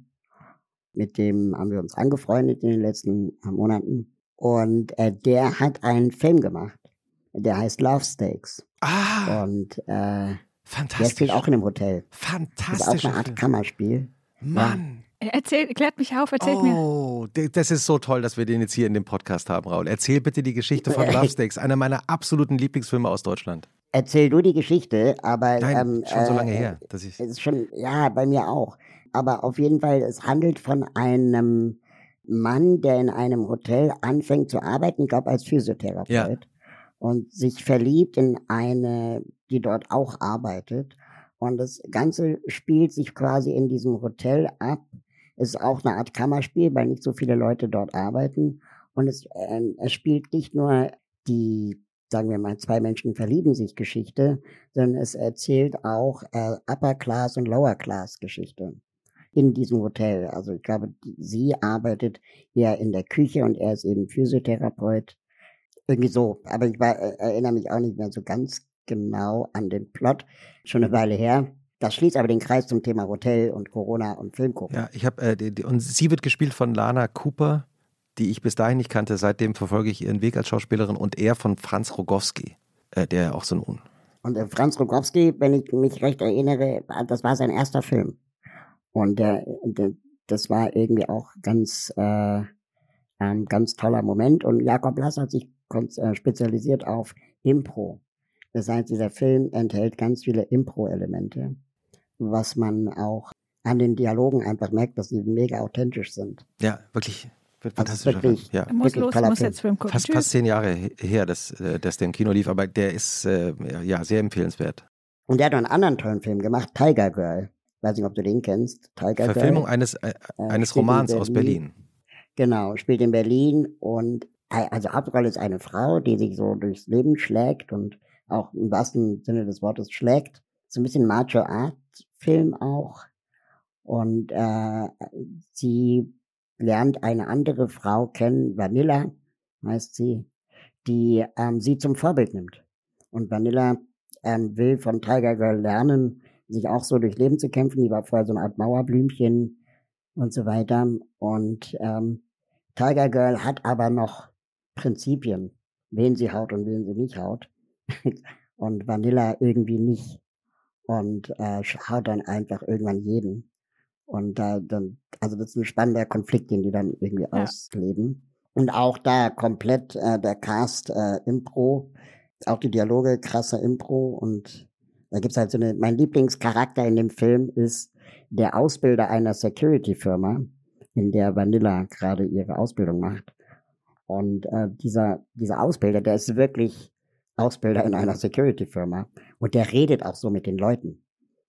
Mit dem haben wir uns angefreundet in den letzten Monaten. Und äh, der hat einen Film gemacht. Der heißt Love Stakes. Ah. Und äh, Fantastisch. Der spielt auch in einem Hotel. Fantastisch. Das ist auch eine Art Kammerspiel. Mann. Erzähl, klärt mich auf, erzählt oh, mir. Oh, das ist so toll, dass wir den jetzt hier in dem Podcast haben, Raul. Erzähl bitte die Geschichte von Love Stakes, einer meiner absoluten Lieblingsfilme aus Deutschland. Erzähl du die Geschichte, aber. Nein, ähm, schon so lange äh, her. Dass ich ist schon, ja, bei mir auch. Aber auf jeden Fall, es handelt von einem Mann, der in einem Hotel anfängt zu arbeiten, ich glaube als Physiotherapeut. Ja. und sich verliebt in eine, die dort auch arbeitet. Und das Ganze spielt sich quasi in diesem Hotel ab. Ist auch eine Art Kammerspiel, weil nicht so viele Leute dort arbeiten. Und es, äh, es spielt nicht nur die, sagen wir mal, zwei Menschen verlieben sich Geschichte, sondern es erzählt auch äh, Upper Class und Lower Class Geschichte in diesem Hotel. Also ich glaube, sie arbeitet eher in der Küche und er ist eben Physiotherapeut. Irgendwie so. Aber ich war, äh, erinnere mich auch nicht mehr so ganz genau an den Plot. Schon eine Weile her. Das schließt aber den Kreis zum Thema Hotel und Corona und Filmgucken. Ja, ich habe äh, und sie wird gespielt von Lana Cooper, die ich bis dahin nicht kannte. Seitdem verfolge ich ihren Weg als Schauspielerin und er von Franz Rogowski, äh, der auch so ein und äh, Franz Rogowski, wenn ich mich recht erinnere, das war sein erster Film. Und der, der, das war irgendwie auch ganz, äh, ein ganz toller Moment. Und Jakob Lass hat sich äh, spezialisiert auf Impro. Das heißt, dieser Film enthält ganz viele Impro-Elemente, was man auch an den Dialogen einfach merkt, dass sie mega authentisch sind. Ja, wirklich fantastischer wirklich, Film. Ja. Muss los, muss jetzt Film gucken. Fast, fast zehn Jahre her, dass, äh, dass der im Kino lief, aber der ist äh, ja sehr empfehlenswert. Und der hat noch einen anderen tollen Film gemacht, Tiger Girl weiß nicht, ob du den kennst. Tiger Verfilmung Girl. eines, äh, eines Romans Berlin. aus Berlin. Genau, spielt in Berlin und also Hauptrolle ist eine Frau, die sich so durchs Leben schlägt und auch im wahrsten Sinne des Wortes schlägt. So ein bisschen Macho Art Film auch. Und äh, sie lernt eine andere Frau kennen, Vanilla heißt sie, die ähm, sie zum Vorbild nimmt. Und Vanilla ähm, will von Tiger Girl lernen, sich auch so durch Leben zu kämpfen. Die war vorher so eine Art Mauerblümchen und so weiter. Und ähm, Tiger Girl hat aber noch Prinzipien, wen sie haut und wen sie nicht haut. und Vanilla irgendwie nicht. Und äh, haut dann einfach irgendwann jeden. Und da dann, also das ist ein spannender Konflikt, den die dann irgendwie ja. ausleben. Und auch da komplett äh, der Cast äh, Impro, auch die Dialoge krasser Impro und da gibt's halt so eine, mein Lieblingscharakter in dem Film ist der Ausbilder einer Security-Firma, in der Vanilla gerade ihre Ausbildung macht. Und äh, dieser, dieser Ausbilder, der ist wirklich Ausbilder in einer Security-Firma. Und der redet auch so mit den Leuten.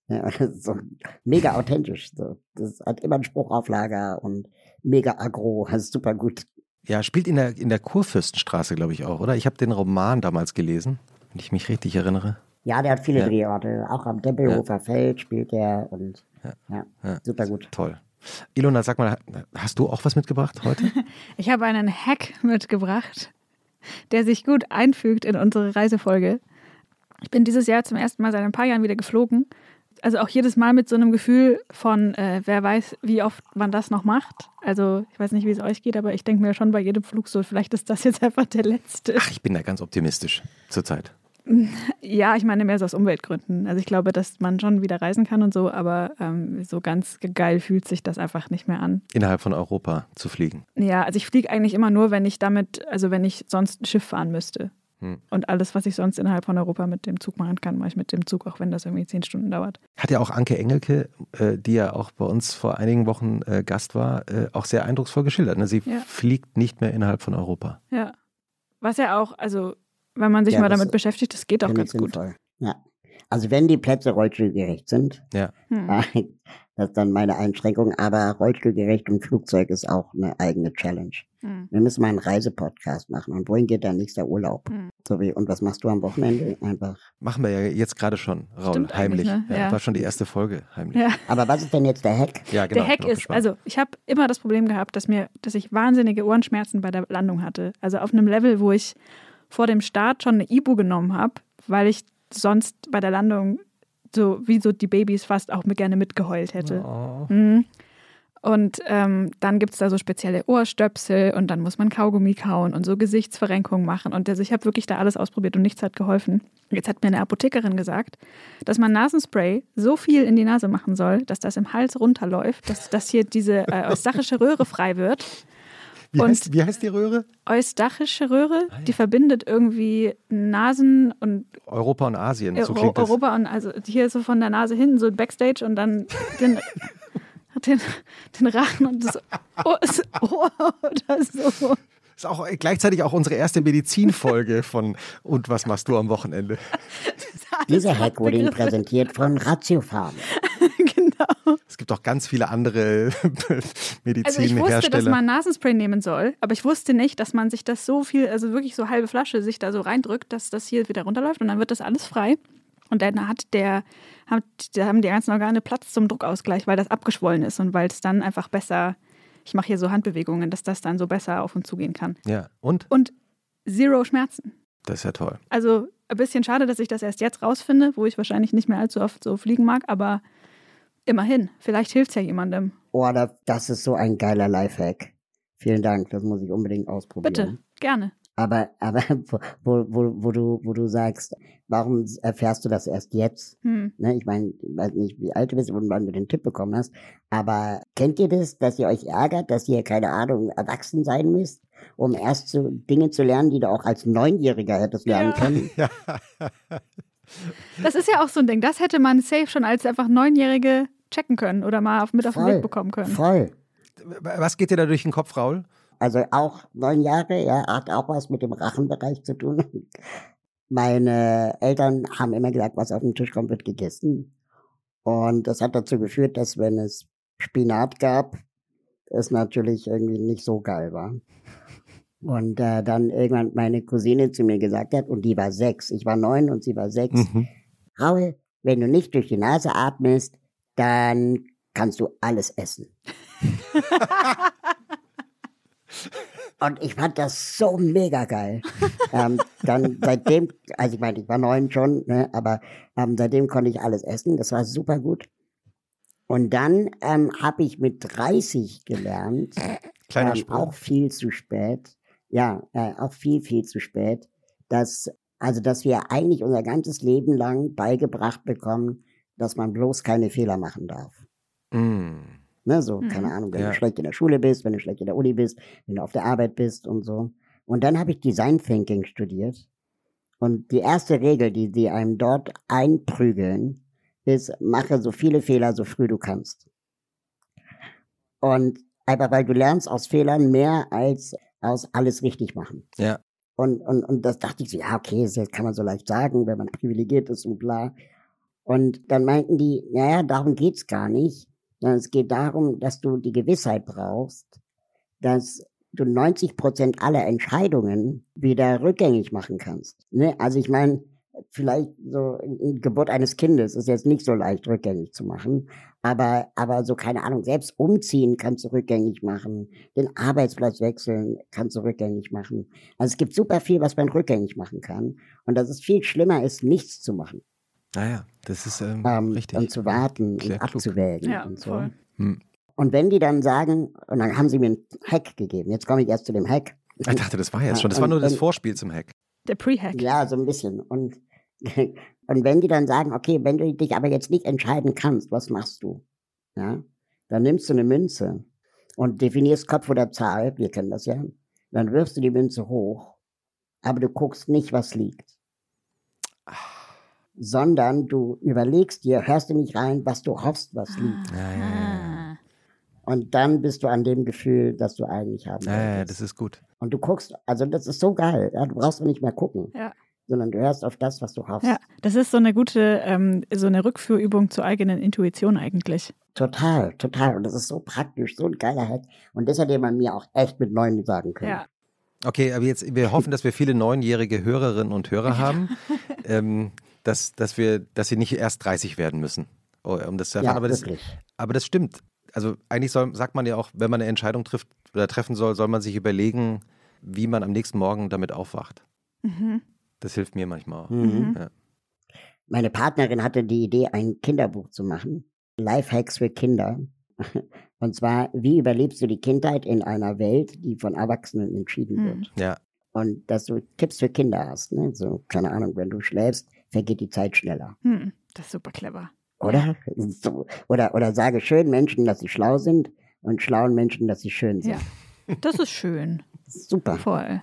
Ja, so mega authentisch. So. Das hat immer einen Spruch auf Lager und mega aggro. Ist super gut. Ja, spielt in der, in der Kurfürstenstraße, glaube ich, auch, oder? Ich habe den Roman damals gelesen, wenn ich mich richtig erinnere. Ja, der hat viele ja. Drehorte. Auch am Tempelhofer ja. Feld spielt er und ja, ja super gut. Toll. Ilona, sag mal, hast du auch was mitgebracht heute? ich habe einen Hack mitgebracht, der sich gut einfügt in unsere Reisefolge. Ich bin dieses Jahr zum ersten Mal seit ein paar Jahren wieder geflogen. Also auch jedes Mal mit so einem Gefühl von, äh, wer weiß, wie oft man das noch macht. Also ich weiß nicht, wie es euch geht, aber ich denke mir schon bei jedem Flug so, vielleicht ist das jetzt einfach der letzte. Ach, ich bin da ganz optimistisch zurzeit. Ja, ich meine mehr so aus Umweltgründen. Also ich glaube, dass man schon wieder reisen kann und so, aber ähm, so ganz geil fühlt sich das einfach nicht mehr an. Innerhalb von Europa zu fliegen. Ja, also ich fliege eigentlich immer nur, wenn ich damit, also wenn ich sonst ein Schiff fahren müsste. Hm. Und alles, was ich sonst innerhalb von Europa mit dem Zug machen kann, mache ich mit dem Zug, auch wenn das irgendwie zehn Stunden dauert. Hat ja auch Anke Engelke, äh, die ja auch bei uns vor einigen Wochen äh, Gast war, äh, auch sehr eindrucksvoll geschildert. Ne? Sie ja. fliegt nicht mehr innerhalb von Europa. Ja. Was ja auch, also wenn man sich ja, mal damit beschäftigt, das geht auch ganz gut. Ja. Also wenn die Plätze rollstuhlgerecht sind, ja. Hm. das ist dann meine Einschränkung, aber rollstuhlgerecht und Flugzeug ist auch eine eigene Challenge. Hm. Wir müssen mal einen Reisepodcast machen. Und wohin geht dein nächster Urlaub? Hm. So wie, und was machst du am Wochenende? Einfach. Machen wir ja jetzt gerade schon, Raul, Stimmt heimlich. Ne? Ja, ja. War schon die erste Folge heimlich. Ja. Aber was ist denn jetzt der Hack? Ja, genau. Der Hack ist, also ich habe immer das Problem gehabt, dass mir, dass ich wahnsinnige Ohrenschmerzen bei der Landung hatte. Also auf einem Level, wo ich vor dem Start schon eine Ibu genommen habe, weil ich sonst bei der Landung so wie so die Babys fast auch gerne mitgeheult hätte. Oh. Mhm. Und ähm, dann gibt es da so spezielle Ohrstöpsel und dann muss man Kaugummi kauen und so Gesichtsverrenkungen machen. Und also ich habe wirklich da alles ausprobiert und nichts hat geholfen. Jetzt hat mir eine Apothekerin gesagt, dass man Nasenspray so viel in die Nase machen soll, dass das im Hals runterläuft, dass, dass hier diese äh, Röhre frei wird. Wie, heißt, wie heißt die Röhre? Eustachische Röhre, ah, ja. die verbindet irgendwie Nasen und Europa und Asien. So klingt Europa das. und also hier so von der Nase hinten so Backstage und dann den, den, den Rachen und das Ohr, das Ohr oder so. Ist auch gleichzeitig auch unsere erste Medizinfolge von Und was machst du am Wochenende? Dieser Hack wurde Ihnen präsentiert von Ratiofarm. genau. Es gibt auch ganz viele andere Medizinhersteller. Also ich wusste, dass man Nasenspray nehmen soll, aber ich wusste nicht, dass man sich das so viel, also wirklich so halbe Flasche sich da so reindrückt, dass das hier wieder runterläuft und dann wird das alles frei. Und dann hat der, hat, da haben die ganzen Organe Platz zum Druckausgleich, weil das abgeschwollen ist und weil es dann einfach besser, ich mache hier so Handbewegungen, dass das dann so besser auf und zugehen kann. Ja, und? Und zero Schmerzen. Das ist ja toll. Also ein bisschen schade, dass ich das erst jetzt rausfinde, wo ich wahrscheinlich nicht mehr allzu oft so fliegen mag, aber immerhin, vielleicht hilft es ja jemandem. Oh, das ist so ein geiler Lifehack. Vielen Dank, das muss ich unbedingt ausprobieren. Bitte, gerne. Aber, aber wo, wo, wo, du, wo du sagst, warum erfährst du das erst jetzt? Hm. Ne, ich meine, ich weiß nicht, wie alt du bist und wann du den Tipp bekommen hast, aber kennt ihr das, dass ihr euch ärgert, dass ihr, keine Ahnung, erwachsen sein müsst, um erst so Dinge zu lernen, die du auch als Neunjähriger hättest lernen ja. können? Ja. Das ist ja auch so ein Ding. Das hätte man safe schon als einfach Neunjährige checken können oder mal auf, mit auf den Weg bekommen können. Voll. Was geht dir da durch den Kopf, Raul? Also auch neun Jahre, ja, hat auch was mit dem Rachenbereich zu tun. Meine Eltern haben immer gesagt, was auf den Tisch kommt, wird gegessen. Und das hat dazu geführt, dass wenn es Spinat gab, es natürlich irgendwie nicht so geil war. Und äh, dann irgendwann meine Cousine zu mir gesagt hat, und die war sechs, ich war neun und sie war sechs, mhm. Raul, wenn du nicht durch die Nase atmest, dann kannst du alles essen. Und ich fand das so mega geil. ähm, dann seitdem, also ich meine, ich war neun schon, ne, aber ähm, seitdem konnte ich alles essen. Das war super gut. Und dann ähm, habe ich mit 30 gelernt, Kleiner ähm, auch viel zu spät, ja, äh, auch viel, viel zu spät, dass, also, dass wir eigentlich unser ganzes Leben lang beigebracht bekommen, dass man bloß keine Fehler machen darf. Mm. Ne, so, mhm. keine Ahnung, wenn ja. du schlecht in der Schule bist, wenn du schlecht in der Uni bist, wenn du auf der Arbeit bist und so. Und dann habe ich Design Thinking studiert. Und die erste Regel, die sie einem dort einprügeln, ist, mache so viele Fehler, so früh du kannst. Und einfach weil du lernst aus Fehlern mehr als aus alles richtig machen. Ja. Und, und, und das dachte ich so, ja, okay, das kann man so leicht sagen, wenn man privilegiert ist und bla. Und dann meinten die, naja, darum geht's gar nicht, sondern es geht darum, dass du die Gewissheit brauchst, dass du 90 Prozent aller Entscheidungen wieder rückgängig machen kannst. Ne? Also ich meine, vielleicht so eine Geburt eines Kindes ist jetzt nicht so leicht rückgängig zu machen, aber, aber so keine Ahnung, selbst umziehen kannst du rückgängig machen, den Arbeitsplatz wechseln kannst du rückgängig machen. Also es gibt super viel, was man rückgängig machen kann und dass es viel schlimmer ist, nichts zu machen. Naja, das ist ähm, ähm, richtig. Und zu warten Sehr und abzuwägen ja, und so. Voll. Hm. Und wenn die dann sagen, und dann haben sie mir einen Hack gegeben, jetzt komme ich erst zu dem Hack. Ich dachte, das war jetzt schon, das war nur das Vorspiel zum Hack. Der Pre-Hack. Ja, so ein bisschen. Und, und wenn die dann sagen, okay, wenn du dich aber jetzt nicht entscheiden kannst, was machst du? Ja, dann nimmst du eine Münze und definierst Kopf oder Zahl, wir kennen das ja. Dann wirfst du die Münze hoch, aber du guckst nicht, was liegt. Sondern du überlegst dir, hörst du nicht rein, was du hoffst, was ah. liegt. Ja, ja, ja. Und dann bist du an dem Gefühl, das du eigentlich haben willst. Ja, das ist gut. Und du guckst, also das ist so geil, ja, du brauchst nicht mehr gucken. Ja. Sondern du hörst auf das, was du hoffst. Ja, das ist so eine gute, ähm, so eine Rückführübung zur eigenen Intuition eigentlich. Total, total. Und das ist so praktisch, so ein geiler Hack. Und das hätte man mir auch echt mit neun sagen können. Ja. Okay, aber jetzt, wir hoffen, dass wir viele neunjährige Hörerinnen und Hörer haben. ähm, dass, dass wir, dass sie nicht erst 30 werden müssen, oh, um das zu erfahren. Ja, aber, das, aber das stimmt. Also eigentlich soll, sagt man ja auch, wenn man eine Entscheidung trifft oder treffen soll, soll man sich überlegen, wie man am nächsten Morgen damit aufwacht. Mhm. Das hilft mir manchmal auch. Mhm. Ja. Meine Partnerin hatte die Idee, ein Kinderbuch zu machen. Lifehacks für Kinder. Und zwar, wie überlebst du die Kindheit in einer Welt, die von Erwachsenen entschieden mhm. wird? Ja. Und dass du Tipps für Kinder hast. Ne? So, keine Ahnung, wenn du schläfst, vergeht die Zeit schneller. Hm, das ist super clever. Oder? So, oder? Oder sage schönen Menschen, dass sie schlau sind und schlauen Menschen, dass sie schön sind. Ja, das ist schön. Super. Voll.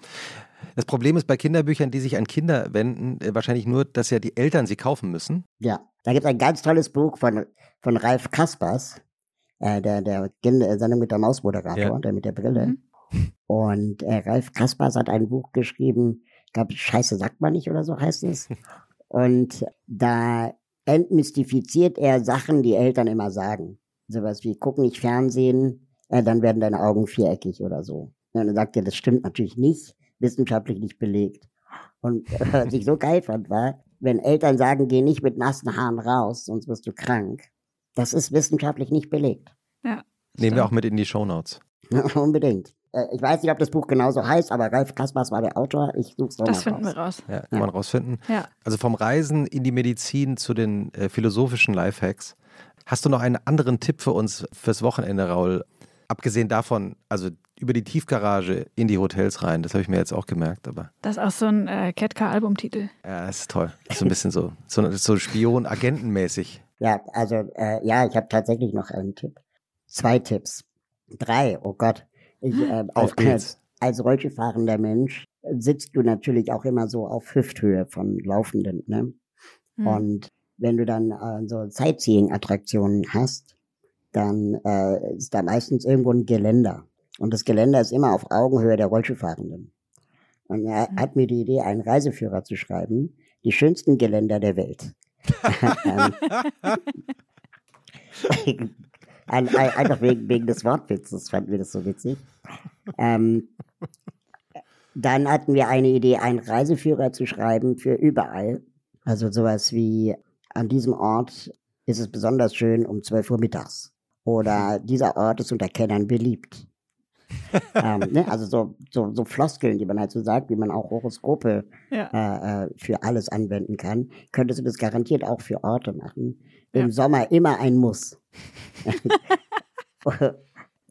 Das Problem ist bei Kinderbüchern, die sich an Kinder wenden, äh, wahrscheinlich nur, dass ja die Eltern sie kaufen müssen. Ja, da gibt es ein ganz tolles Buch von, von Ralf Kaspers, äh, der, der Sendung mit der Mausmoderator, ja. der mit der Brille. Mhm. Und äh, Ralf Kaspers hat ein Buch geschrieben, ich glaube, Scheiße sagt man nicht oder so heißt es. Und da entmystifiziert er Sachen, die Eltern immer sagen. Sowas wie, guck nicht Fernsehen, äh, dann werden deine Augen viereckig oder so. Und dann sagt er, das stimmt natürlich nicht, wissenschaftlich nicht belegt. Und äh, was ich so geil fand, war, wenn Eltern sagen, geh nicht mit nassen Haaren raus, sonst wirst du krank. Das ist wissenschaftlich nicht belegt. Ja. Nehmen wir auch mit in die Shownotes. Unbedingt. Äh, ich weiß nicht, ob das Buch genauso heißt, aber Ralf Kaspers war der Autor. Ich suche es doch Das mal finden raus. wir raus. Ja, kann Ja. man rausfinden. Ja. Also vom Reisen in die Medizin zu den äh, philosophischen Lifehacks. Hast du noch einen anderen Tipp für uns fürs Wochenende, Raul? Abgesehen davon, also über die Tiefgarage in die Hotels rein, das habe ich mir jetzt auch gemerkt, aber Das ist auch so ein äh, Ketka-Albumtitel. ja, das ist toll. Das ist so ein bisschen so, so, so Spion-Agentenmäßig. Ja, also, äh, ja, ich habe tatsächlich noch einen Tipp. Zwei Tipps. Drei, oh Gott. Ich, äh, Auf als, geht's. als Rollstuhlfahrender Mensch sitzt du natürlich auch immer so auf Hüfthöhe von Laufenden. Ne? Hm. Und wenn du dann äh, so Sightseeing-Attraktionen hast, dann äh, ist da meistens irgendwo ein Geländer. Und das Geländer ist immer auf Augenhöhe der Rollstuhlfahrenden. Und er Mhm. hat mir die Idee, einen Reiseführer zu schreiben, die schönsten Geländer der Welt. Ein, ein, einfach wegen, wegen des Wortwitzes fanden wir das so witzig. Ähm, dann hatten wir eine Idee, einen Reiseführer zu schreiben für überall. Also sowas wie, an diesem Ort ist es besonders schön um 12 Uhr mittags. Oder dieser Ort ist unter Kennern beliebt. ähm, ne? Also so, so, so Floskeln, die man halt so sagt, wie man auch Horoskope Ja. äh, äh, für alles anwenden kann, könntest du das garantiert auch für Orte machen. Ja. Im Sommer immer ein Muss.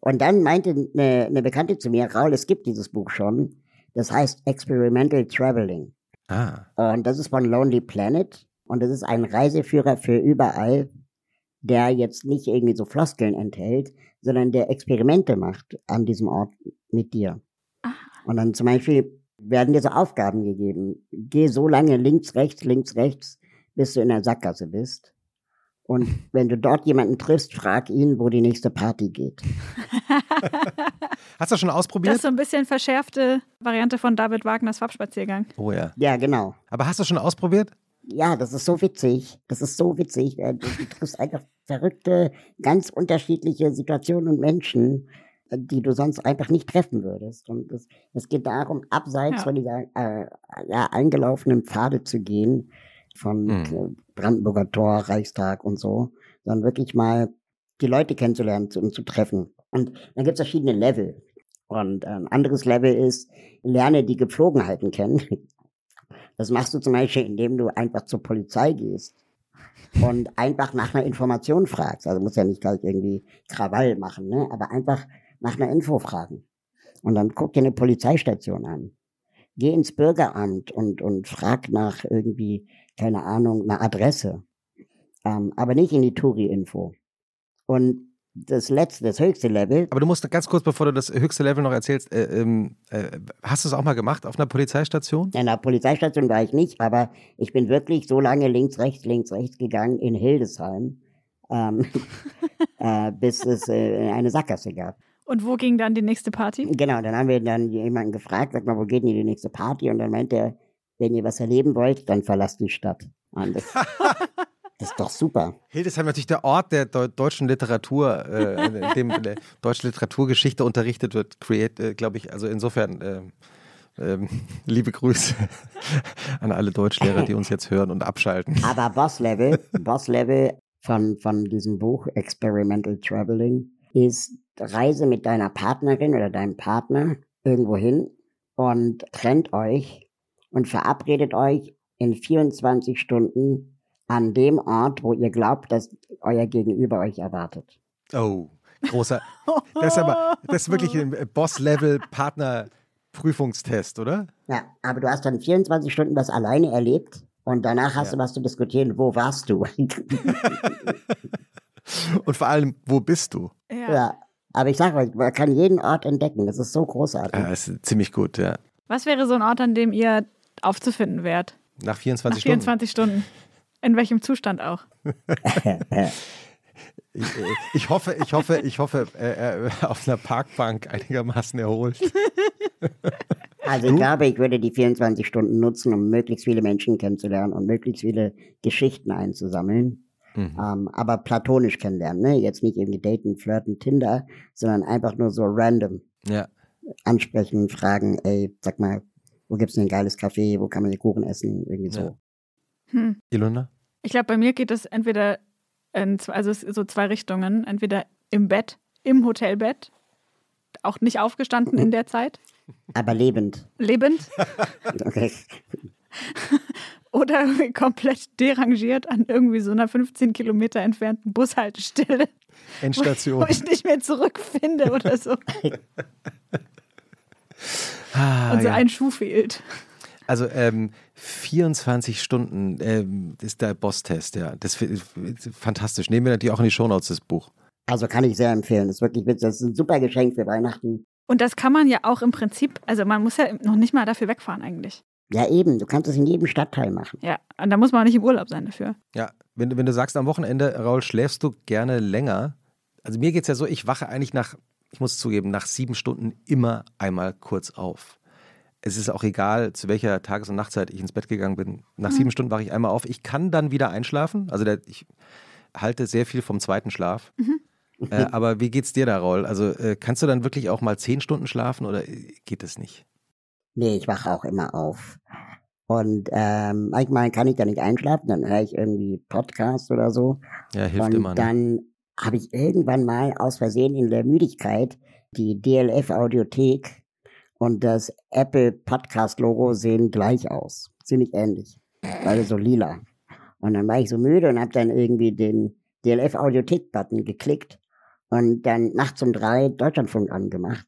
Und dann meinte eine, eine Bekannte zu mir, Raul, es gibt dieses Buch schon. Das heißt Experimental Traveling. Ah, Und das ist von Lonely Planet. Und das ist ein Reiseführer für überall, der jetzt nicht irgendwie so Floskeln enthält, sondern der Experimente macht an diesem Ort mit dir. Ah. Und dann zum Beispiel werden dir so Aufgaben gegeben. Geh so lange links, rechts, links, rechts, bis du in der Sackgasse bist. Und wenn du dort jemanden triffst, frag ihn, wo die nächste Party geht. hast du das schon Das ausprobiert? ist so ein bisschen verschärfte Variante von David Wagners Farbspaziergang. oh ja. Ja, genau. Aber hast du schon ausprobiert? Ja, das ist so witzig. Das ist so witzig. Du triffst einfach verrückte, ganz unterschiedliche Situationen und Menschen, äh, die du sonst einfach nicht treffen würdest. Und es, es geht darum, abseits Ja. von dieser äh, ja, eingelaufenen Pfade zu gehen, von äh, Brandenburger Tor, Reichstag und so, sondern wirklich mal die Leute kennenzulernen zu- und zu treffen. Und dann gibt es verschiedene Level. Und äh, ein anderes Level ist, lerne die Gepflogenheiten kennen. Das machst du zum Beispiel, indem du einfach zur Polizei gehst und einfach nach einer Information fragst. Also musst ja nicht gleich irgendwie Krawall machen, ne? aber einfach nach einer Info fragen. Und dann guck dir eine Polizeistation an. Geh ins Bürgeramt und, und frag nach irgendwie, keine Ahnung, einer Adresse. Ähm, aber nicht in die Touri-Info. Und das letzte, das höchste Level, Aber du musst ganz kurz, bevor du das höchste Level noch erzählst, äh, ähm, äh, hast du es auch mal gemacht auf einer Polizeistation? In der Polizeistation war ich nicht, aber ich bin wirklich so lange links, rechts, links, rechts gegangen in Hildesheim, ähm, äh, bis es äh, eine Sackgasse gab. Und wo ging dann die nächste Party? Genau, dann haben wir dann jemanden gefragt, sag mal, wo geht denn die nächste Party? Und dann meint er, wenn ihr was erleben wollt, dann verlasst die Stadt. Und das, ist doch super. Hildesheim natürlich der Ort der deu deutschen Literatur, äh, in dem äh, deutsche Literaturgeschichte unterrichtet wird, create, äh, glaube ich. Also insofern äh, ähm, liebe Grüße an alle Deutschlehrer, die uns jetzt hören und abschalten. Aber Boss-Level, Boss-Level von, von diesem Buch Experimental Traveling ist Reise mit deiner Partnerin oder deinem Partner irgendwo hin und trennt euch und verabredet euch in 24 Stunden an dem Ort, wo ihr glaubt, dass euer Gegenüber euch erwartet. Oh, großer. Das ist aber, das ist wirklich ein Boss-Level-Partner-Prüfungstest, oder? Ja, aber du hast dann 24 Stunden das alleine erlebt und danach hast Ja. du was zu diskutieren. Wo warst du? Und vor allem, wo bist du? Ja. ja. Aber ich sage euch, man kann jeden Ort entdecken. Das ist so großartig. Ja, das ist ziemlich gut, ja. Was wäre so ein Ort, an dem ihr aufzufinden wärt? Nach 24 Nach Stunden. 24 Stunden. In welchem Zustand auch? Ich, ich, hoffe, ich hoffe, ich hoffe, äh, äh, auf einer Parkbank einigermaßen erholt. Also ich glaube, ich würde die 24 Stunden nutzen, um möglichst viele Menschen kennenzulernen und möglichst viele Geschichten einzusammeln. Mhm. Ähm, aber platonisch kennenlernen, ne? Jetzt nicht irgendwie daten, flirten, Tinder, sondern einfach nur so random. Ja. Ansprechen, fragen, ey, sag mal, wo gibt's denn ein geiles Café, wo kann man den Kuchen essen, irgendwie so. Ja. Hm. Ilona? Ich glaube, bei mir geht es entweder in, also so zwei Richtungen. Entweder im Bett, im Hotelbett, auch nicht aufgestanden in der Zeit. Aber lebend. Lebend. okay. Oder komplett derangiert an irgendwie so einer 15 Kilometer entfernten Bushaltestelle. Endstation. Wo, wo ich nicht mehr zurückfinde oder so. ah, Und so ja. ein Schuh fehlt. Also ähm, 24 Stunden ähm, ist der Boss-Test, ja. Das ist fantastisch. Nehmen wir natürlich auch in die Shownotes das Buch. Also kann ich sehr empfehlen. Das ist wirklich witzig. Das ist ein super Geschenk für Weihnachten. Und das kann man ja auch im Prinzip, also man muss ja noch nicht mal dafür wegfahren eigentlich. Ja, eben. Du kannst es in jedem Stadtteil machen. Ja, und da muss man auch nicht im Urlaub sein dafür. Ja, wenn, wenn du sagst, am Wochenende, Raul, schläfst du gerne länger. Also mir geht es ja so, ich wache eigentlich nach, ich muss zugeben, nach sieben Stunden immer einmal kurz auf es ist auch egal, zu welcher Tages- und Nachtzeit ich ins Bett gegangen bin. Nach mhm. sieben Stunden wache ich einmal auf. Ich kann dann wieder einschlafen. Also der, ich halte sehr viel vom zweiten Schlaf. Mhm. Äh, aber wie geht's dir da, Raul? Also äh, kannst du dann wirklich auch mal zehn Stunden schlafen oder geht es nicht? Nee, ich wache auch immer auf. Und ähm, manchmal kann ich da nicht einschlafen, dann höre ich irgendwie Podcast oder so. Ja, hilft und immer. Und ne? dann habe ich irgendwann mal aus Versehen in der Müdigkeit die DLF-Audiothek und das Apple Podcast Logo sehen gleich aus. Ziemlich ähnlich. Beide so lila. Und dann war ich so müde und habe dann irgendwie den DLF Audiothek-Button geklickt und dann nachts um drei Deutschlandfunk angemacht.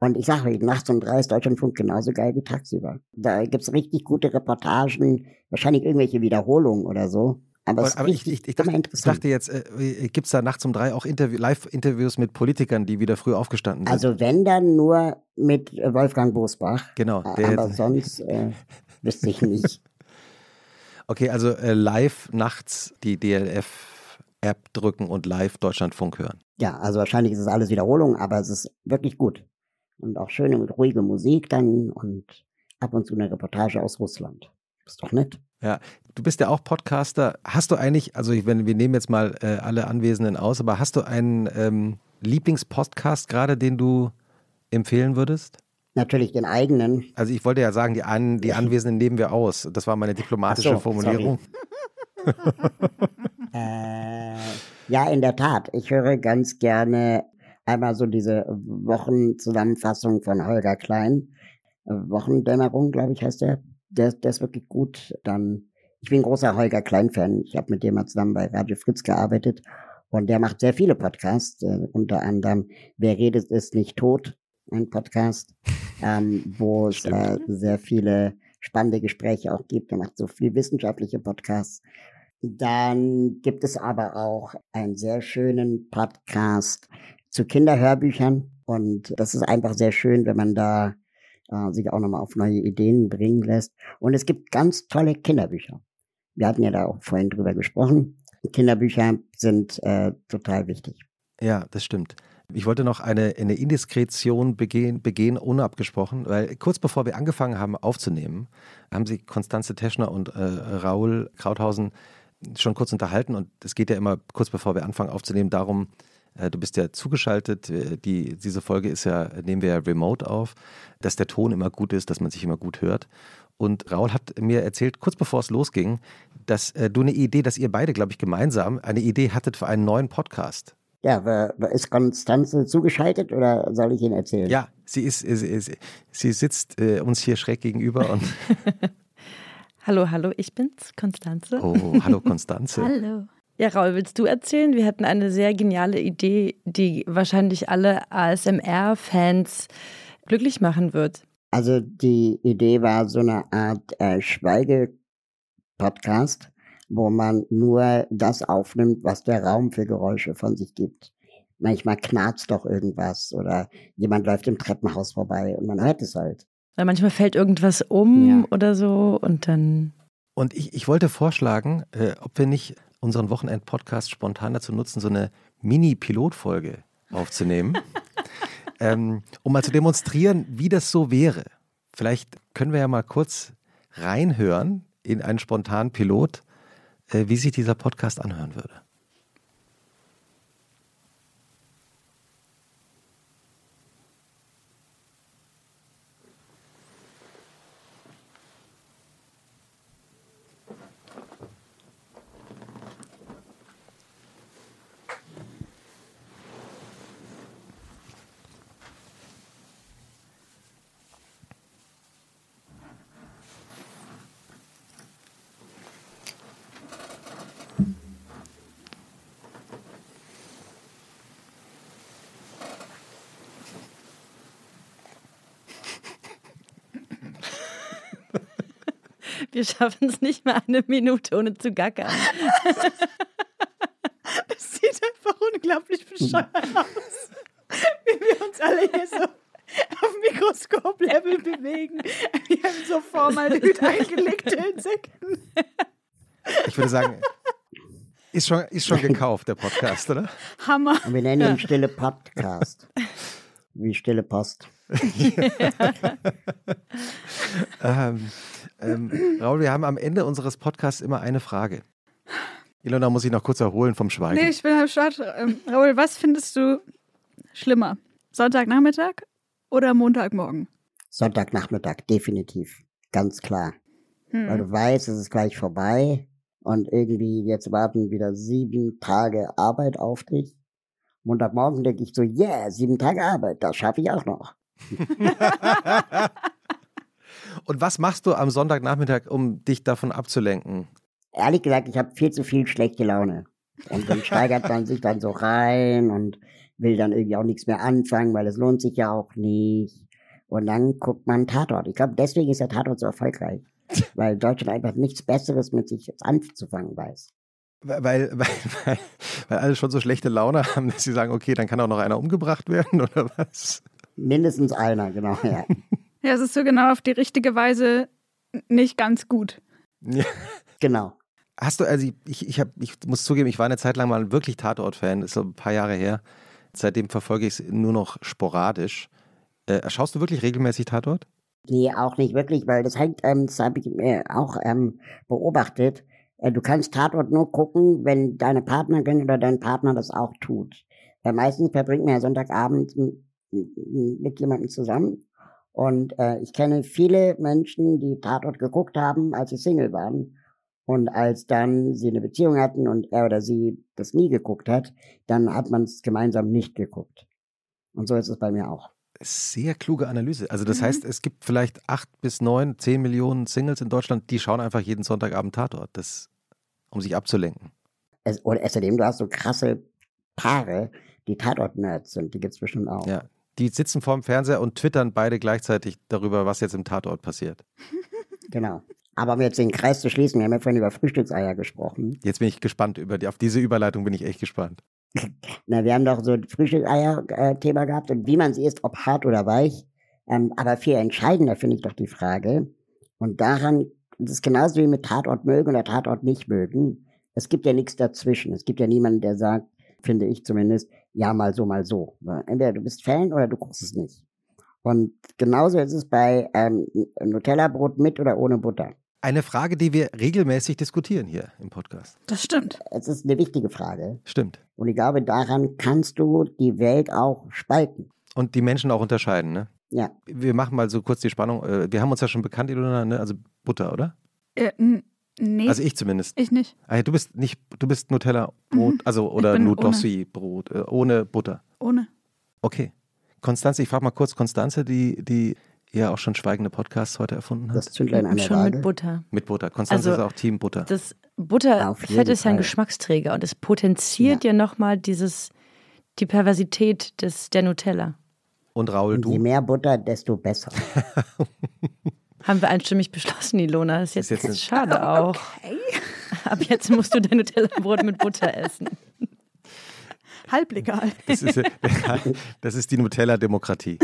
Und ich sage euch, nachts um drei ist Deutschlandfunk genauso geil wie tagsüber. Da gibt's richtig gute Reportagen, wahrscheinlich irgendwelche Wiederholungen oder so. Aber, aber, aber ich, ich, ich, dachte, ich, dachte, jetzt, äh, gibt es da nachts um drei auch Interview, Live-Interviews mit Politikern, die wieder früh aufgestanden sind? Also wenn dann nur mit äh, Wolfgang Bosbach. Genau. Der, aber sonst äh, wüsste ich nicht. okay, also äh, live nachts die DLF-App drücken und live Deutschlandfunk hören. Ja, also wahrscheinlich ist es alles Wiederholung, aber es ist wirklich gut. Und auch schöne und ruhige Musik dann und ab und zu eine Reportage aus Russland. Ist doch nett. Ja, du bist ja auch Podcaster. Hast du eigentlich, also wenn, wir nehmen jetzt mal äh, alle Anwesenden aus, aber hast du einen ähm, Lieblingspodcast gerade, den du empfehlen würdest? Natürlich den eigenen. Also ich wollte ja sagen, die, An die Anwesenden nehmen wir aus. Das war meine diplomatische so, Formulierung. äh, ja, in der Tat. Ich höre ganz gerne einmal so diese Wochenzusammenfassung von Holger Klein. Wochendämmerung, glaube ich, heißt der der, der ist wirklich gut. Dann, ich bin großer Holger Klein-Fan. Ich habe mit dem mal zusammen bei Radio Fritz gearbeitet und der macht sehr viele Podcasts, äh, unter anderem Wer redet ist nicht tot, ein Podcast, ähm, wo es äh, sehr viele spannende Gespräche auch gibt. Er macht so viel wissenschaftliche Podcasts. Dann gibt es aber auch einen sehr schönen Podcast zu Kinderhörbüchern. Und das ist einfach sehr schön, wenn man da äh, sich auch nochmal auf neue Ideen bringen lässt. Und es gibt ganz tolle Kinderbücher. Wir hatten ja da auch vorhin drüber gesprochen. Kinderbücher sind äh, total wichtig. Ja, das stimmt. Ich wollte noch eine, eine Indiskretion begehen, begehen, unabgesprochen, weil kurz bevor wir angefangen haben aufzunehmen, haben sich Konstanze Teschner und äh, Raul Krauthausen schon kurz unterhalten und es geht ja immer kurz bevor wir anfangen aufzunehmen darum, du bist ja zugeschaltet. Äh, die, diese Folge ist ja, nehmen wir ja remote auf, dass der Ton immer gut ist, dass man sich immer gut hört. Und Raul hat mir erzählt, kurz bevor es losging, dass äh, du eine Idee, dass ihr beide, glaube ich, gemeinsam eine Idee hattet für einen neuen Podcast. Ja, ist Konstanze zugeschaltet oder soll ich Ihnen erzählen? Ja, sie ist, sie, sie sitzt äh, uns hier schräg gegenüber und. hallo, hallo, ich bin's, Konstanze. Oh, hallo, Konstanze. hallo. Ja, Raul, willst du erzählen? Wir hatten eine sehr geniale Idee, die wahrscheinlich alle ASMR-Fans glücklich machen wird. Also die Idee war so eine Art äh, Schweige-Podcast, wo man nur das aufnimmt, was der Raum für Geräusche von sich gibt. Manchmal knarzt doch irgendwas oder jemand läuft im Treppenhaus vorbei und man hört es halt. Weil manchmal fällt irgendwas um ja. oder so und dann. Und ich, ich wollte vorschlagen, äh, ob wir nicht unseren Wochenend-Podcast spontan dazu nutzen, so eine Mini-Pilotfolge aufzunehmen, ähm, um mal zu demonstrieren, wie das so wäre. Vielleicht können wir ja mal kurz reinhören in einen spontanen Pilot, äh, wie sich dieser Podcast anhören würde. Wir schaffen es nicht mal eine Minute ohne zu gackern. Das sieht einfach unglaublich bescheuert aus. Wie wir uns alle hier so auf Mikroskop-Level bewegen. Wir haben so Formaldehyd eingelegte Insekten. Ich würde sagen, ist schon, ist schon gekauft, der Podcast, oder? Hammer. Und wir nennen ihn Stille Podcast. Wie Stille Post. ähm, ähm, Raul, wir haben am Ende unseres Podcasts immer eine Frage. Ilona muss ich noch kurz erholen vom Schweigen. Nee, ich bin halb stark. Ähm, Raul, was findest du schlimmer? Sonntagnachmittag oder Montagmorgen? Sonntagnachmittag, definitiv. Ganz klar. Hm. Weil du weißt, es ist gleich vorbei und irgendwie jetzt warten wieder sieben Tage Arbeit auf dich. Montagmorgen denke ich so, yeah, sieben Tage Arbeit, das schaffe ich auch noch. Und was machst du am Sonntagnachmittag, um dich davon abzulenken? Ehrlich gesagt, ich habe viel zu viel schlechte Laune. Und dann steigert man sich dann so rein und will dann irgendwie auch nichts mehr anfangen, weil es lohnt sich ja auch nicht. Und dann guckt man Tatort. Ich glaube, deswegen ist der Tatort so erfolgreich. Weil Deutschland einfach nichts Besseres mit sich jetzt anzufangen weiß. Weil, weil, weil, weil alle schon so schlechte Laune haben, dass sie sagen, okay, dann kann auch noch einer umgebracht werden oder was? Mindestens einer, genau, ja. Ja, es ist so genau auf die richtige Weise nicht ganz gut. Ja. Genau. Hast du, also ich, ich, hab, ich muss zugeben, ich war eine Zeit lang mal wirklich Tatort-Fan, ist so ein paar Jahre her. Seitdem verfolge ich es nur noch sporadisch. Äh, schaust du wirklich regelmäßig Tatort? Nee, auch nicht wirklich, weil das hängt, ähm, das habe ich äh, auch ähm, beobachtet. Äh, du kannst Tatort nur gucken, wenn deine Partnerin oder dein Partner das auch tut. Äh, meistens verbringt man ja Sonntagabend mit jemandem zusammen und äh, ich kenne viele Menschen, die Tatort geguckt haben, als sie Single waren. Und als dann sie eine Beziehung hatten und er oder sie das nie geguckt hat, dann hat man es gemeinsam nicht geguckt. Und so ist es bei mir auch. Sehr kluge Analyse. Also das mhm. heißt, es gibt vielleicht acht bis neun, zehn Millionen Singles in Deutschland, die schauen einfach jeden Sonntagabend Tatort, das, um sich abzulenken. Es, oder außerdem, du hast so krasse Paare, die Tatort-Nerds sind, die gibt es bestimmt auch. Ja, die sitzen vorm Fernseher und twittern beide gleichzeitig darüber, was jetzt im Tatort passiert. Genau. Aber um jetzt den Kreis zu schließen, wir haben ja vorhin über Frühstückseier gesprochen. Jetzt bin ich gespannt über die, auf diese Überleitung bin ich echt gespannt. Na, wir haben doch so ein Frühstückseier-Thema gehabt und wie man sie isst, ob hart oder weich. Ähm, aber viel entscheidender finde ich doch die Frage. Und daran, das ist genauso wie mit Tatort mögen oder Tatort nicht mögen. Es gibt ja nichts dazwischen. Es gibt ja niemanden, der sagt, finde ich zumindest, ja, mal so, mal so. Entweder du bist Fan oder du guckst es nicht. Und genauso ist es bei ähm, Nutella-Brot mit oder ohne Butter. Eine Frage, die wir regelmäßig diskutieren hier im Podcast. Das stimmt. Es ist eine wichtige Frage. Stimmt. Und ich glaube, daran kannst du die Welt auch spalten. Und die Menschen auch unterscheiden, ne? Ja. Wir machen mal so kurz die Spannung. Äh, wir haben uns ja schon bekannt, Ilona, ne? Also Butter, oder? Äh, Nee. Also ich zumindest. Ich nicht. Ah, du bist nicht, du bist Nutella-Brot, mhm. also oder Nudossi-Brot, ohne. Äh, ohne Butter. Ohne. Okay. Konstanze, ich frage mal kurz Konstanze, die, die ja auch schon schweigende Podcasts heute erfunden hat. Das Zündlein an der Schon Waage. mit Butter. Mit Butter. Konstanze Also, ist auch Team Butter. Das Butterfett ist ja ein. Geschmacksträger und es potenziert ja, nochmal dieses, die Perversität des, der Nutella. Und Raul, Und je du? mehr Butter, desto besser. Haben wir einstimmig beschlossen, Ilona. Das ist jetzt, Ist jetzt ein- schade auch. Ab jetzt musst du dein Nutella-Brot mit Butter essen. Halblegal. Das ist, das ist die Nutella-Demokratie.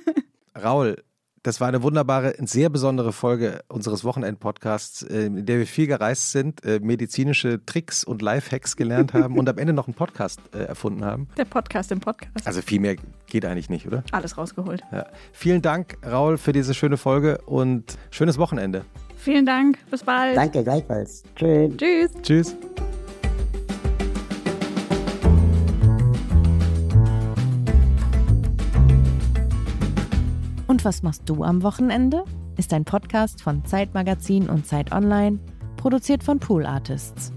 Raul, Das war eine wunderbare, sehr besondere Folge unseres Wochenend-Podcasts, äh, in der wir viel gereist sind, äh, medizinische Tricks und Lifehacks gelernt haben und am Ende noch einen Podcast äh, erfunden haben. Der Podcast im Podcast. Also viel mehr geht eigentlich nicht, oder? Alles rausgeholt. Ja. Vielen Dank, Raul, für diese schöne Folge und schönes Wochenende. Vielen Dank. Bis bald. Danke, gleichfalls. Tschüss. Tschüss. Tschüss. Was machst du am Wochenende? Ist ein Podcast von Zeitmagazin und Zeit Online, produziert von Pool Artists.